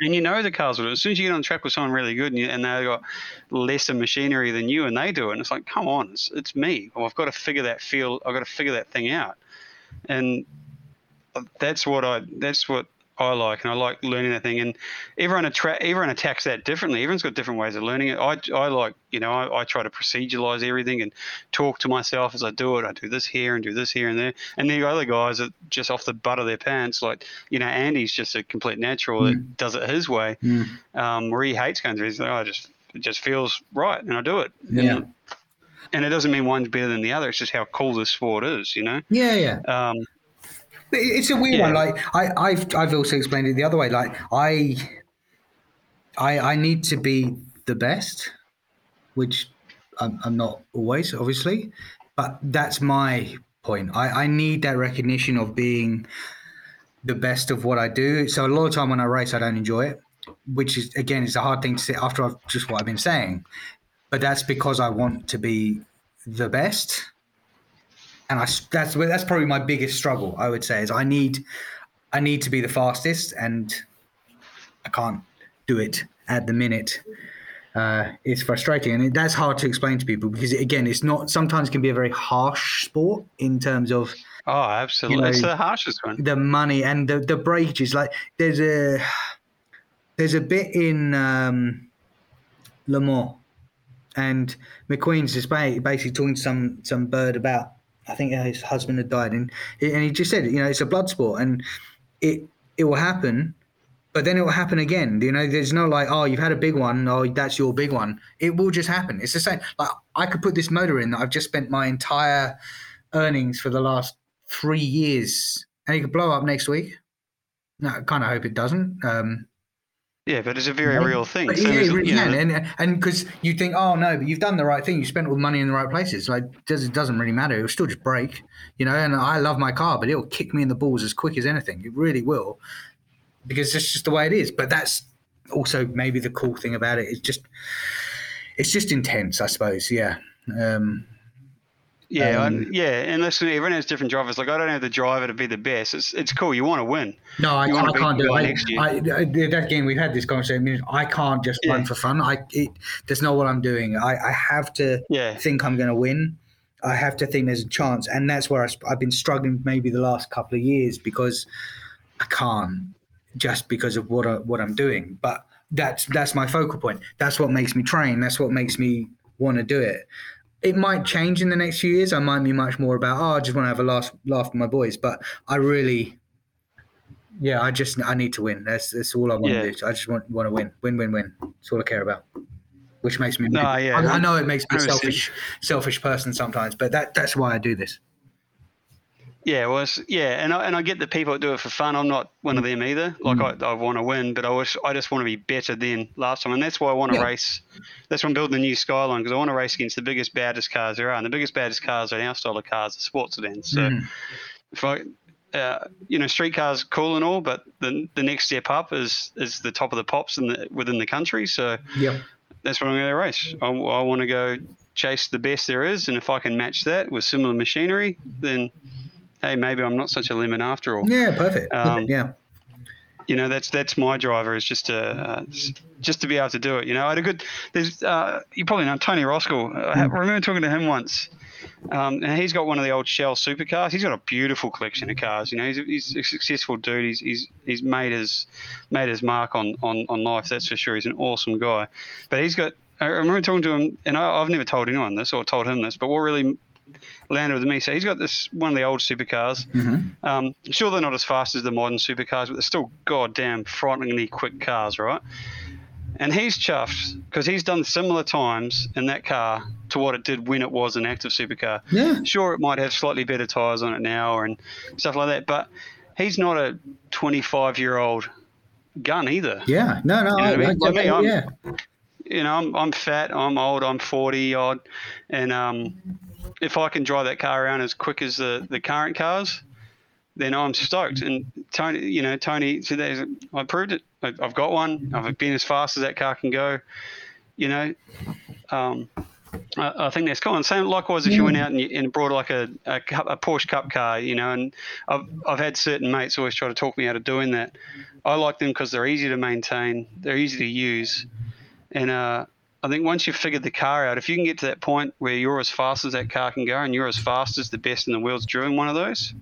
And you know the cars will do it. As soon as you get on track with someone really good and, you, and they've got lesser machinery than you and they do it, and it's like, come on, it's, it's me. Well, I've got to figure that feel. I've got to figure that thing out, and that's what I. That's what I like, and I like learning that thing. And everyone attra- everyone attacks that differently. Everyone's got different ways of learning it. I, I like, you know, I, I try to proceduralize everything and talk to myself as I do it. I do this here and do this here and there. And the other guys are just off the butt of their pants. Like, you know, Andy's just a complete natural mm. that does it his way. Mm. Um, where he hates going through. He's like, oh, I just it just feels right, and I do it. Yeah. And, and it doesn't mean one's better than the other. It's just how cool this sport is, you know. Yeah, yeah. Um, it's a weird yeah. one. Like I, I've I've also explained it the other way. Like I, I I need to be the best, which I'm, I'm not always, obviously, but that's my point. I, I need that recognition of being the best of what I do. So a lot of time when I race, I don't enjoy it, which is again, it's a hard thing to say after I've just what I've been saying. But that's because I want to be the best and I that's that's probably my biggest struggle. I would say is I need I need to be the fastest, and I can't do it at the minute. Uh, it's frustrating, and it, that's hard to explain to people because again, it's not. Sometimes can be a very harsh sport in terms of. Oh, absolutely! You know, it's the harshest one. The money and the the breakages. Like there's a there's a bit in um, Le Mans, and McQueen's just basically talking to some some bird about I think his husband had died, and and he just said, you know, it's a blood sport, and it it will happen, but then it will happen again. You know, there's no like, oh, you've had a big one, oh, that's your big one. It will just happen. It's the same. Like I could put this motor in that I've just spent my entire earnings for the last three years, and it could blow up next week. No, I kind of hope it doesn't. Um, yeah, but it's a very real thing. So yeah, it really can. And and because you think, oh no, but you've done the right thing. You spent all the money in the right places. Like, does it doesn't really matter. It'll still just break, you know. And I love my car, but it'll kick me in the balls as quick as anything. It really will, because it's just the way it is. But that's also maybe the cool thing about it. It's just, it's just intense, I suppose. Yeah. Um, yeah, um, yeah, and listen, everyone has different drivers. Like I don't have the driver to be the best. It's it's cool. You want to win. No, I, I can't do it. I, I, that game we've had this conversation. I, I can't just yeah. run for fun. I it, that's not what I'm doing. I, I have to yeah. think I'm going to win. I have to think there's a chance, and that's where I, I've been struggling maybe the last couple of years because I can't just because of what I, what I'm doing. But that's that's my focal point. That's what makes me train. That's what makes me want to do it it might change in the next few years. I might be much more about, oh, I just want to have a laugh, laugh with my boys. But I really, yeah, I just I need to win. That's that's all I want yeah. to do. I just want want to win, win, win, win. That's all I care about. Which makes me. No, yeah. I, I know it makes me a selfish, selfish person sometimes, but that that's why I do this. Yeah, well, yeah, and I, and I get that people that do it for fun. I'm not one of them either. Like mm. I, I want to win, but I wish I just want to be better than last time, and that's why I want to yeah. race. That's why I'm building the new Skyline because I want to race against the biggest, baddest cars there are, and the biggest, baddest cars are our style of cars, the sports sedans. So mm. if I, uh, you know, street cars cool and all, but the the next step up is is the top of the pops in the within the country. So yeah, that's what I'm going to race. I, I want to go chase the best there is, and if I can match that with similar machinery, then hey, maybe I'm not such a lemon after all. Yeah, perfect. Um, yeah. You know, that's that's my driver is just to uh, just to be able to do it. You know, I had a good. There's uh, you probably know Tony Roskell. I hmm. remember talking to him once. Um, and he's got one of the old Shell supercars. He's got a beautiful collection of cars. You know, he's, he's a successful dude. He's, he's he's made his made his mark on, on, on life. That's for sure. He's an awesome guy. But he's got. I remember talking to him, and I, have never told anyone this or told him this. But what really landed with me. So he's got this one of the old supercars. Mm-hmm. Um, sure, they're not as fast as the modern supercars, but they're still goddamn frighteningly quick cars, right? And he's chuffed because he's done similar times in that car to what it did when it was an active supercar. Yeah. Sure, it might have slightly better tyres on it now and stuff like that, but he's not a 25 year old gun either. Yeah. No, no. You know I, I, mean? like me, I'm, yeah. You know, I'm, I'm fat, I'm old, I'm 40 odd, and um, if I can drive that car around as quick as the, the current cars, then I'm stoked. And Tony, you know, Tony said, I proved it. I've got one. I've been as fast as that car can go. You know, um, I, I think that's cool. And same likewise if you went out and, you, and brought like a, a, a, Porsche Cup car, you know, and I've, I've had certain mates always try to talk me out of doing that. I like them because they're easy to maintain, they're easy to use, and uh, I think once you've figured the car out, if you can get to that point where you're as fast as that car can go and you're as fast as the best in the world's driven one of those,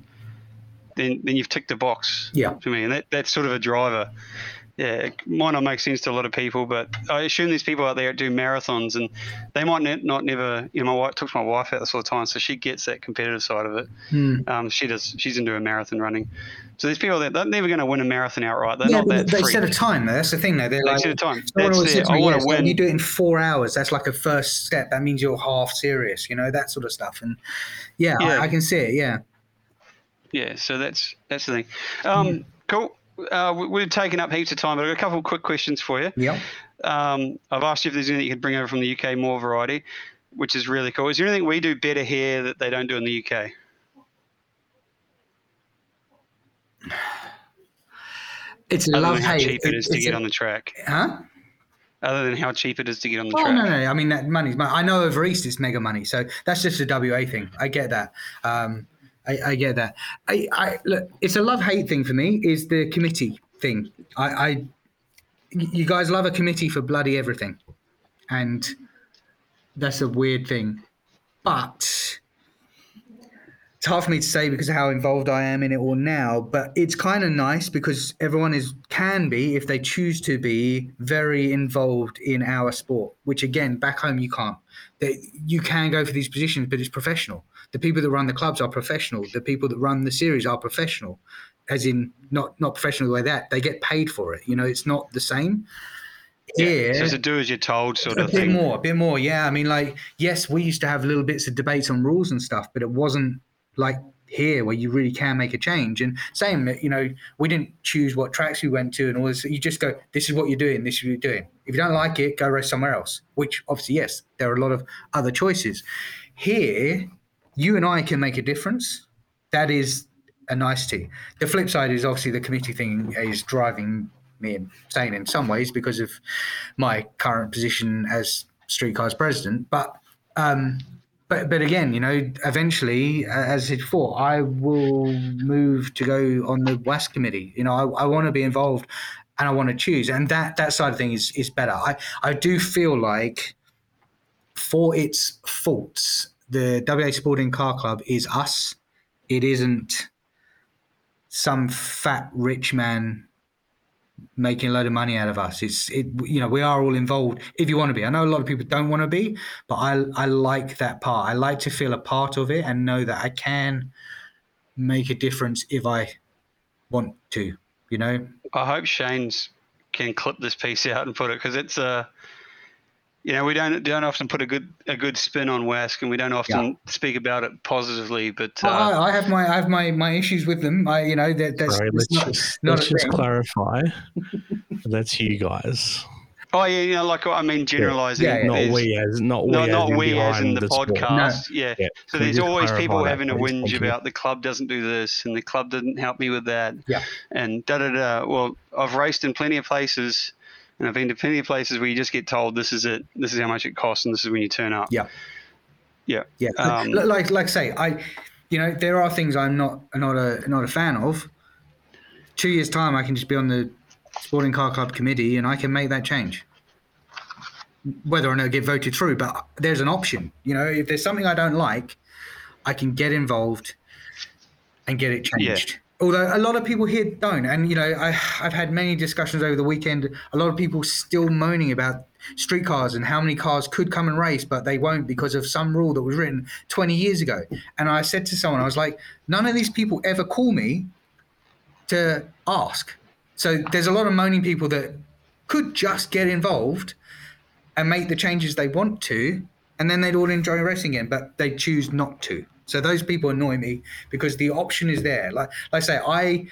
then then you've ticked the box. Yeah. For me, and that, that's sort of a driver yeah, it might not make sense to a lot of people, but I assume there's people out there that do marathons, and they might ne- not never. You know, my wife talks to my wife out this all the time, so she gets that competitive side of it. Hmm. Um, she does. She's into a marathon running. So there's people that they're never going to win a marathon outright. They're yeah, not that. They freak. set a time. Though. That's the thing, though. They're they like, set a time. That's it. I want to win. You do it in four hours. That's like a first step. That means you're half serious. You know that sort of stuff. And yeah, yeah. I, I, can see it. Yeah. Yeah. So that's that's the thing. Um, mm. Cool uh, we've taken up heaps of time, but I've got a couple of quick questions for you. Yeah. Um, I've asked you if there's anything you could bring over from the UK, more variety, which is really cool. Is there anything we do better here that they don't do in the UK? *sighs* It's a love how hate. cheap it, it is to get a, on the track. Huh? Other than how cheap it is to get on the oh, track. no, no. I mean, that money's money. I know over East it's mega money, so that's just a WA thing. I get that. Um, I, I get that. I, I look, it's a love hate thing for me. Is the committee thing? I, I, you guys love a committee for bloody everything, and that's a weird thing. But it's hard for me to say because of how involved I am in it all now. But it's kind of nice because everyone is can be, if they choose to be, very involved in our sport. Which again, back home you can't. They, you can go for these positions, but it's professional. The people that run the clubs are professional. The people that run the series are professional, as in not not professional the way that they get paid for it. You know, it's not the same. Yeah, so to do as you're told, sort a of thing. A bit more, a bit more. Yeah, I mean, like, yes, we used to have little bits of debates on rules and stuff, but it wasn't like here where you really can make a change. And same, you know, we didn't choose what tracks we went to and all this. You just go, this is what you're doing, this is what you're doing. If you don't like it, go race somewhere else. Which obviously, yes, there are a lot of other choices. Here, you and I can make a difference. That is a nicety. The flip side is obviously the committee thing is driving me insane in some ways because of my current position as Streetcars president. But um, but but again, you know, eventually, as I said before, I will move to go on the WASC committee. You know, I, I want to be involved and I want to choose, and that that side of things is is better. I I do feel like for its faults the WA Sporting Car Club is us. It isn't some fat rich man making a load of money out of us. It's it you know we are all involved if you want to be. I know a lot of people don't want to be, but I I like that part. I like to feel a part of it and know that I can make a difference if I want to. You know. I hope Shane's can clip this piece out and put it because it's a you know, we don't don't often put a good a good spin on WASC, and we don't often yeah. speak about it positively. But uh, I, I, have my I have my, my issues with them. I you know that that's, Sorry, let's not, just, not let's just clarify. that's you guys. Oh yeah, you know, like I mean, generalizing. Yeah, yeah, not we as not we not, as, not in, we as in the, the podcast. No. Yeah. yeah. So there's always people having a whinge about the club doesn't do this and the club didn't help me with that. Yeah. And da da da. Well, I've raced in plenty of places and I've been to plenty of places where you just get told this is it, this is how much it costs, and this is when you turn up. Yeah. Yeah. Yeah. Um, like like say, I you know, there are things I'm not not a not a fan of. Two years time I can just be on the sporting car club committee and I can make that change. Whether or not get voted through, but there's an option. You know, if there's something I don't like, I can get involved and get it changed. Yeah although a lot of people here don't and you know I, i've had many discussions over the weekend. A lot of people still moaning about streetcars and how many cars could come and race but they won't because of some rule that was written 20 years ago. And i said to someone i was like none of these people ever call me to ask. So there's a lot of moaning people that could just get involved and make the changes they want to and then they'd all enjoy racing again but they choose not to so those people annoy me because the option is there. Like, like I say, I,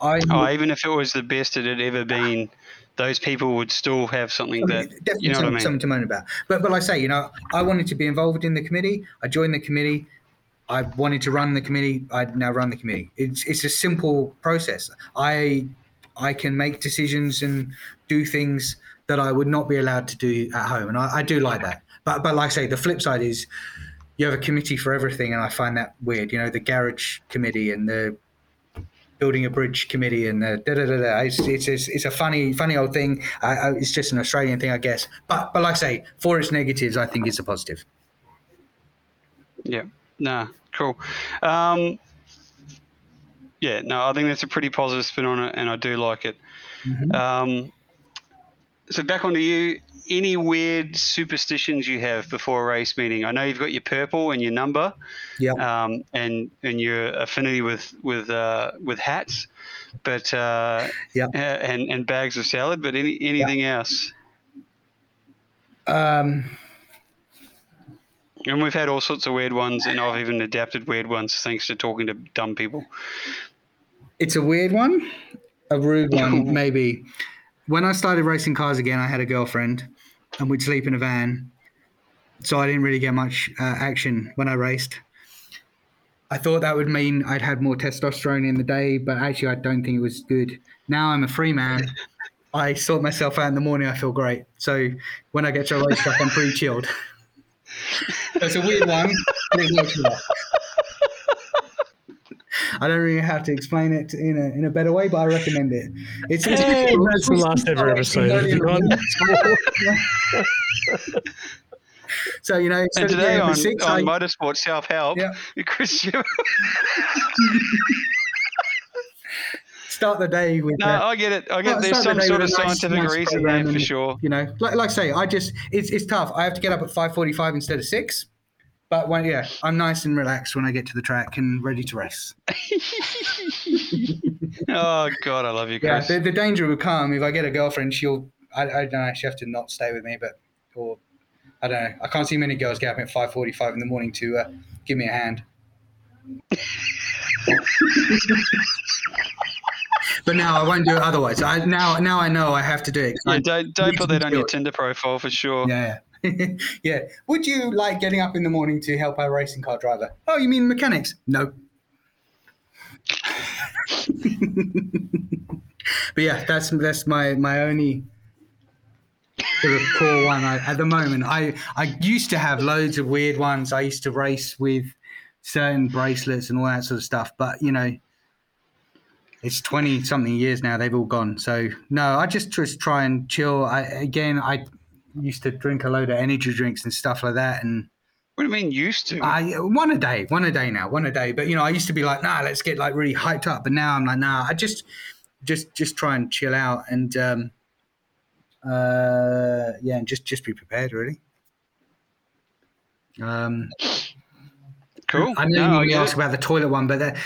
I. Oh, even if it was the best it had ever been, those people would still have something that definitely you know something, I mean? something to moan about. But but like I say, you know, I wanted to be involved in the committee. I joined the committee. I wanted to run the committee. I now run the committee. It's it's a simple process. I I can make decisions and do things that I would not be allowed to do at home, and I, I do like that. but but like I say, the flip side is you have a committee for everything, and I find that weird. You know, the garage committee and the building a bridge committee and the da da da da. It's it's it's, it's a funny funny old thing. I, I, it's just an Australian thing, I guess. But but like I say, for its negatives, I think it's a positive. Yeah. Nah. Cool. Um, yeah. No, I think that's a pretty positive spin on it, and I do like it. Mm-hmm. Um, so back onto you any weird superstitions you have before a race meeting? I know you've got your purple and your number, yeah, um, and and your affinity with with uh, with hats, but uh, yeah, and and bags of salad. But any anything yeah. else? Um. And we've had all sorts of weird ones, and I've even adapted weird ones thanks to talking to dumb people. It's a weird one, a rude one, *laughs* maybe. When I started racing cars again, I had a girlfriend, and we'd sleep in a van. So I didn't really get much uh, action when I raced. I thought that would mean I'd had more testosterone in the day, but actually, I don't think it was good. Now I'm a free man. *laughs* I sort myself out in the morning. I feel great. So when I get to a race track, I'm pretty chilled. *laughs* it's a weird one, I don't really have to explain it in a in a better way, but I recommend it. It's, it's hey, that's the last ever episode. so you know, and today on, six, on I, Motorsport Self Help, yeah. *laughs* Chris. start the day with. No, uh, I get it. I get. There's some the sort of scientific nice, reason there for sure. You know, like, like I say, I just it's it's tough. I have to get up at five forty-five instead of six. But when yeah, I'm nice and relaxed when I get to the track and ready to race. *laughs* oh God, I love you guys. Yeah, the, the, danger will come if I get a girlfriend. She'll I, I don't know. She have to not stay with me, but or I don't know. I can't see many girls get up at five forty-five in the morning to uh, give me a hand. but now I won't do it otherwise. I now now I know I have to do it. Yeah, don't don't put that on your Tinder profile for sure. Yeah. *laughs* yeah. Would you like getting up in the morning to help our racing car driver? Oh, you mean mechanics? No. *laughs* but yeah, that's that's my my only sort of core one I, at the moment. I I used to have loads of weird ones. I used to race with certain bracelets and all that sort of stuff, but you know, it's 20 something years now they've all gone so no i just just try and chill i again i used to drink a load of energy drinks and stuff like that. And what do you mean used to? I one a day, one a day now, one a day. But you know, I used to be like, nah, let's get like really hyped up. But now I'm like, nah, I just, just, just try and chill out and, um, uh, yeah, and just, just be prepared, really. Um, cool. I know no, you asked about the toilet one, but that,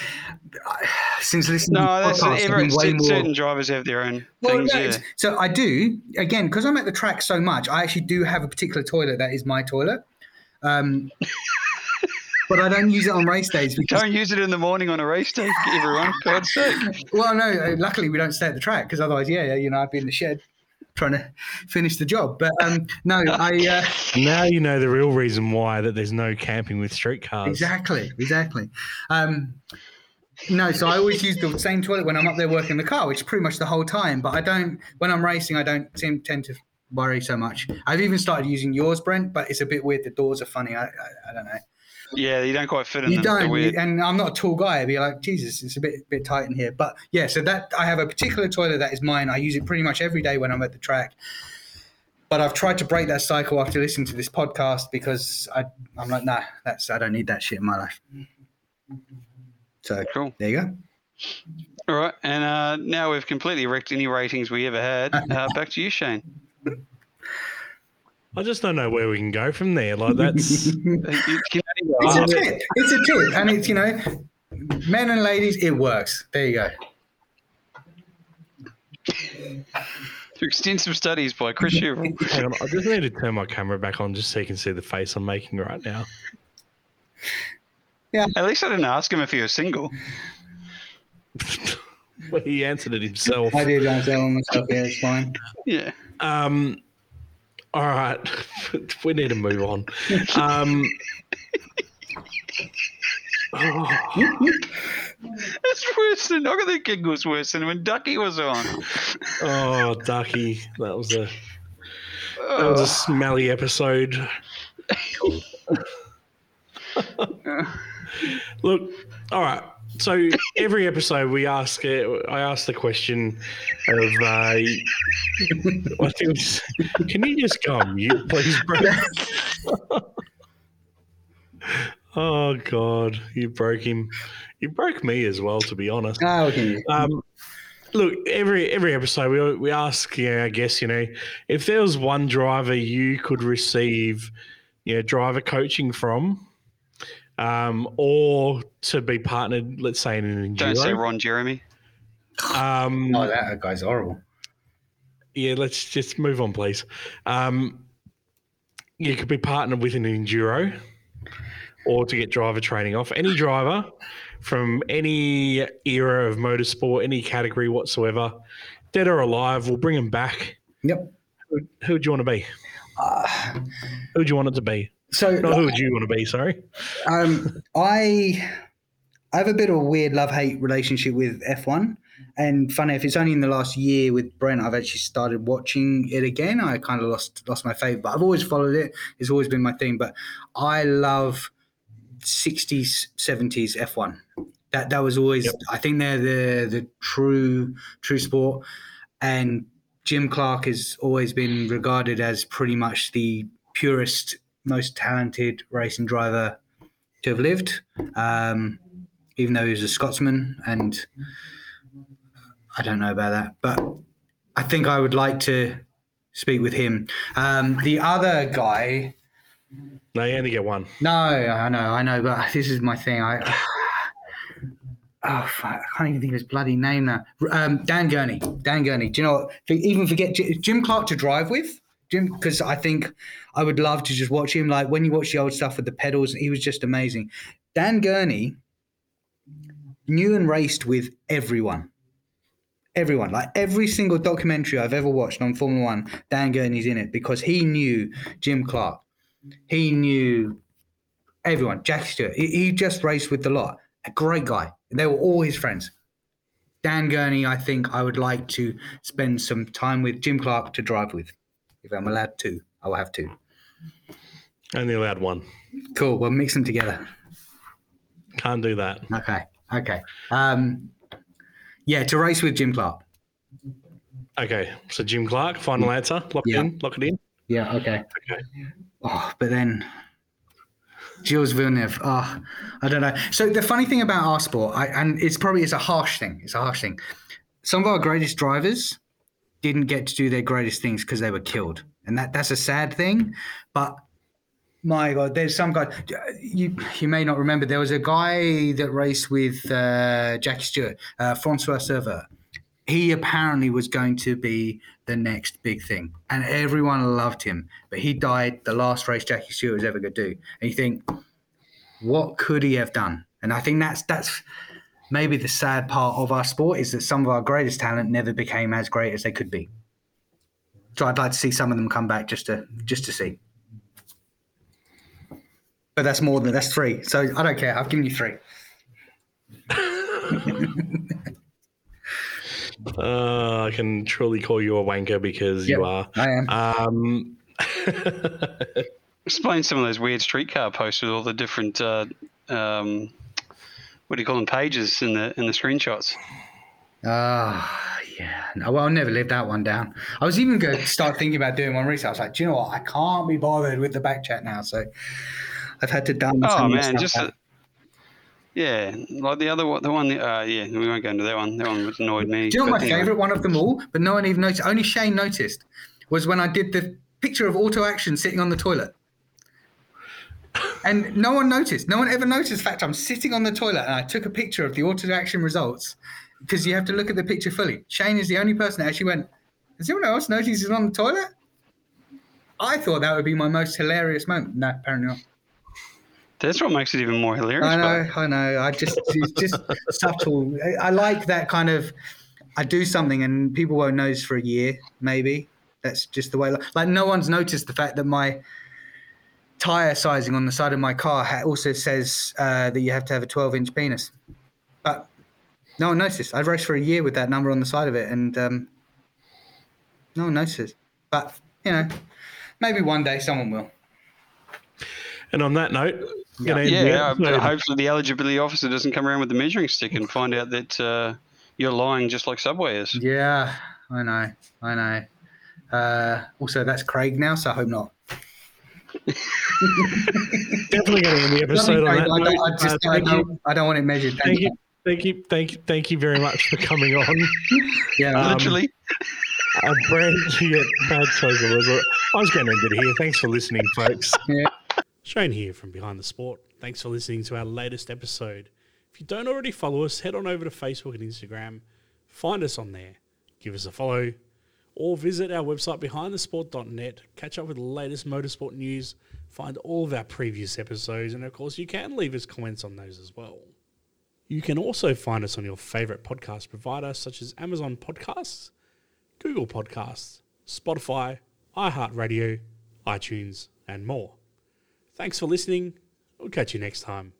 since listening no, to podcasts, every, way more... certain drivers have their own well, things. No, yeah. So I do again because I'm at the track so much. I actually do have a particular toilet that is my toilet. Um, *laughs* but I don't use it on race days. Because... Don't use it in the morning on a race day, everyone. God's sake. Well, no. Uh, luckily, we don't stay at the track because otherwise, yeah, you know, I'd be in the shed trying to finish the job. But um, no, I. Uh, now you know the real reason why that there's no camping with street cars. Exactly, exactly. Um, no, so I always use the same toilet when I'm up there working the car, which is pretty much the whole time. But I don't, when I'm racing, I don't seem, tend to worry so much. I've even started using yours, Brent, but it's a bit weird. The doors are funny. I, I, I don't know. Yeah, you don't quite fit in. You don't, and I'm not a tall guy. I'd be like, Jesus, it's a bit bit tight in here. But yeah, so that I have a particular toilet that is mine. I use it pretty much every day when I'm at the track. But I've tried to break that cycle after listening to this podcast because I, I'm like, nah, that's I don't need that shit in my life. So cool. There you go. All right, and uh, now we've completely wrecked any ratings we ever had. *laughs* Uh, back to you, Shane. I just don't know where we can go from there. Like that's *laughs* it's a tip. It's a tip, and it's you know, men and ladies, it works. There you go. Through extensive studies by Chris Hang on, I just need to turn my camera back on just so you can see the face I'm making right now. Yeah. At least I didn't ask him if he was single. *laughs* well, he answered it himself. I did answer it myself. Yeah, it's fine. Yeah. Um. All right, *laughs* we need to move on. Um. oh. *laughs* It's worse than I think it was worse than when Ducky was on. Oh, Ducky, that was a that was a smelly episode. Look, all right. So every episode we ask, I ask the question of, uh, I think, can you just come, you please, bro? *laughs* oh God, you broke him. You broke me as well, to be honest. Oh, okay. Um, look, every every episode we we ask, yeah, I guess you know, if there was one driver you could receive, you know, driver coaching from, um, or to be partnered, let's say in an enduro. Don't say Ron Jeremy. Um, oh, that guy's horrible. Yeah, let's just move on, please. Um, you could be partnered with an enduro, or to get driver training off any driver from any era of motorsport, any category whatsoever, dead or alive. We'll bring them back. Yep. Who, who would you want to be? Uh, who would you want it to be? So, who would you want to be? Sorry. Um, I I have a bit of a weird love hate relationship with F1. And funny, if it's only in the last year with Brent, I've actually started watching it again. I kind of lost lost my faith, but I've always followed it. It's always been my thing. But I love 60s, 70s F1. That that was always. Yep. I think they're the the true true sport, and Jim Clark has always been regarded as pretty much the purest, most talented racing driver to have lived. Um, even though he was a Scotsman, and I don't know about that, but I think I would like to speak with him. Um, the other guy. No, you only get one. No, I know, I know, but this is my thing. I *sighs* oh, fuck, I can't even think of his bloody name now. Um, Dan Gurney. Dan Gurney. Do you know what? Even forget Jim Clark to drive with. Jim, because I think I would love to just watch him. Like when you watch the old stuff with the pedals, he was just amazing. Dan Gurney knew and raced with everyone. Everyone, like every single documentary I've ever watched on Formula One, Dan Gurney's in it because he knew Jim Clark. He knew everyone, Jack Stewart. He, he just raced with the lot. A great guy. They were all his friends. Dan Gurney, I think I would like to spend some time with Jim Clark to drive with. If I'm allowed to, I will have two. Only allowed one. Cool. We'll mix them together. Can't do that. Okay. Okay. Um, yeah, to race with Jim Clark. Okay. So Jim Clark, final yeah. answer. Lock yeah. it in. Lock it in. Yeah. Okay. Okay. Oh, but then Gilles Villeneuve. Oh, I don't know. So the funny thing about our sport, I, and it's probably it's a harsh thing. It's a harsh thing. Some of our greatest drivers didn't get to do their greatest things because they were killed, and that that's a sad thing. But my God, there's some guy you you may not remember. There was a guy that raced with uh, Jackie Stewart, uh, Francois Cevert. He apparently was going to be the next big thing, and everyone loved him. But he died the last race Jackie Stewart was ever going to do, and you think, what could he have done? And I think that's that's maybe the sad part of our sport is that some of our greatest talent never became as great as they could be. So I'd like to see some of them come back just to just to see. But that's more than that's three. So I don't care. I've given you three. *laughs* uh, I can truly call you a wanker because yep, you are. I am. Um, *laughs* Explain some of those weird streetcar posts with all the different uh, um, what do you call them pages in the in the screenshots. Ah, uh, yeah. No, well, I'll never live that one down. I was even going to start thinking about doing one recently. I was like, do you know what? I can't be bothered with the back chat now. So I've had to dumb. Oh man, just a, yeah, like the other one, the one. Uh, yeah, we won't go into that one. That one annoyed me. Do you know my anyway. favorite one of them all? But no one even noticed. Only Shane noticed was when I did the picture of auto action sitting on the toilet. And no one noticed. No one ever noticed the fact I'm sitting on the toilet and I took a picture of the auto action results because you have to look at the picture fully. Shane is the only person that actually went, Has anyone else noticed he's on the toilet? I thought that would be my most hilarious moment. No, apparently not. That's what makes it even more hilarious. I know, but. I know. I just it's just *laughs* subtle. I, I, like that kind of. I do something and people won't notice for a year, maybe. That's just the way. Like no one's noticed the fact that my tire sizing on the side of my car also says uh, that you have to have a 12 inch penis, but no one noticed. I've raced for a year with that number on the side of it, and um, no one notices. But you know, maybe one day someone will. And on that note, yeah, yeah the hopefully the eligibility officer doesn't come around with the measuring stick and find out that uh, you're lying just like Subway is. Yeah, I know, I know. Uh, also, that's Craig now, so I hope not. Definitely going to end the episode on that. I don't, I, just, uh, I, don't, I don't want it measured. Thank, thank you. you. Thank you, thank you, thank you very much for coming on. *laughs* yeah, um, literally. A brand new bad choice of words. I was going to end it here. Thanks for listening, folks. *laughs* Yeah. Shane here from Behind the Sport. Thanks for listening to our latest episode. If you don't already follow us, head on over to Facebook and Instagram. Find us on there. Give us a follow or visit our website behindthesport.net. Catch up with the latest motorsport news. Find all of our previous episodes. And of course, you can leave us comments on those as well. You can also find us on your favorite podcast provider, such as Amazon Podcasts, Google Podcasts, Spotify, iHeartRadio, iTunes, and more. Thanks for listening. We'll catch you next time.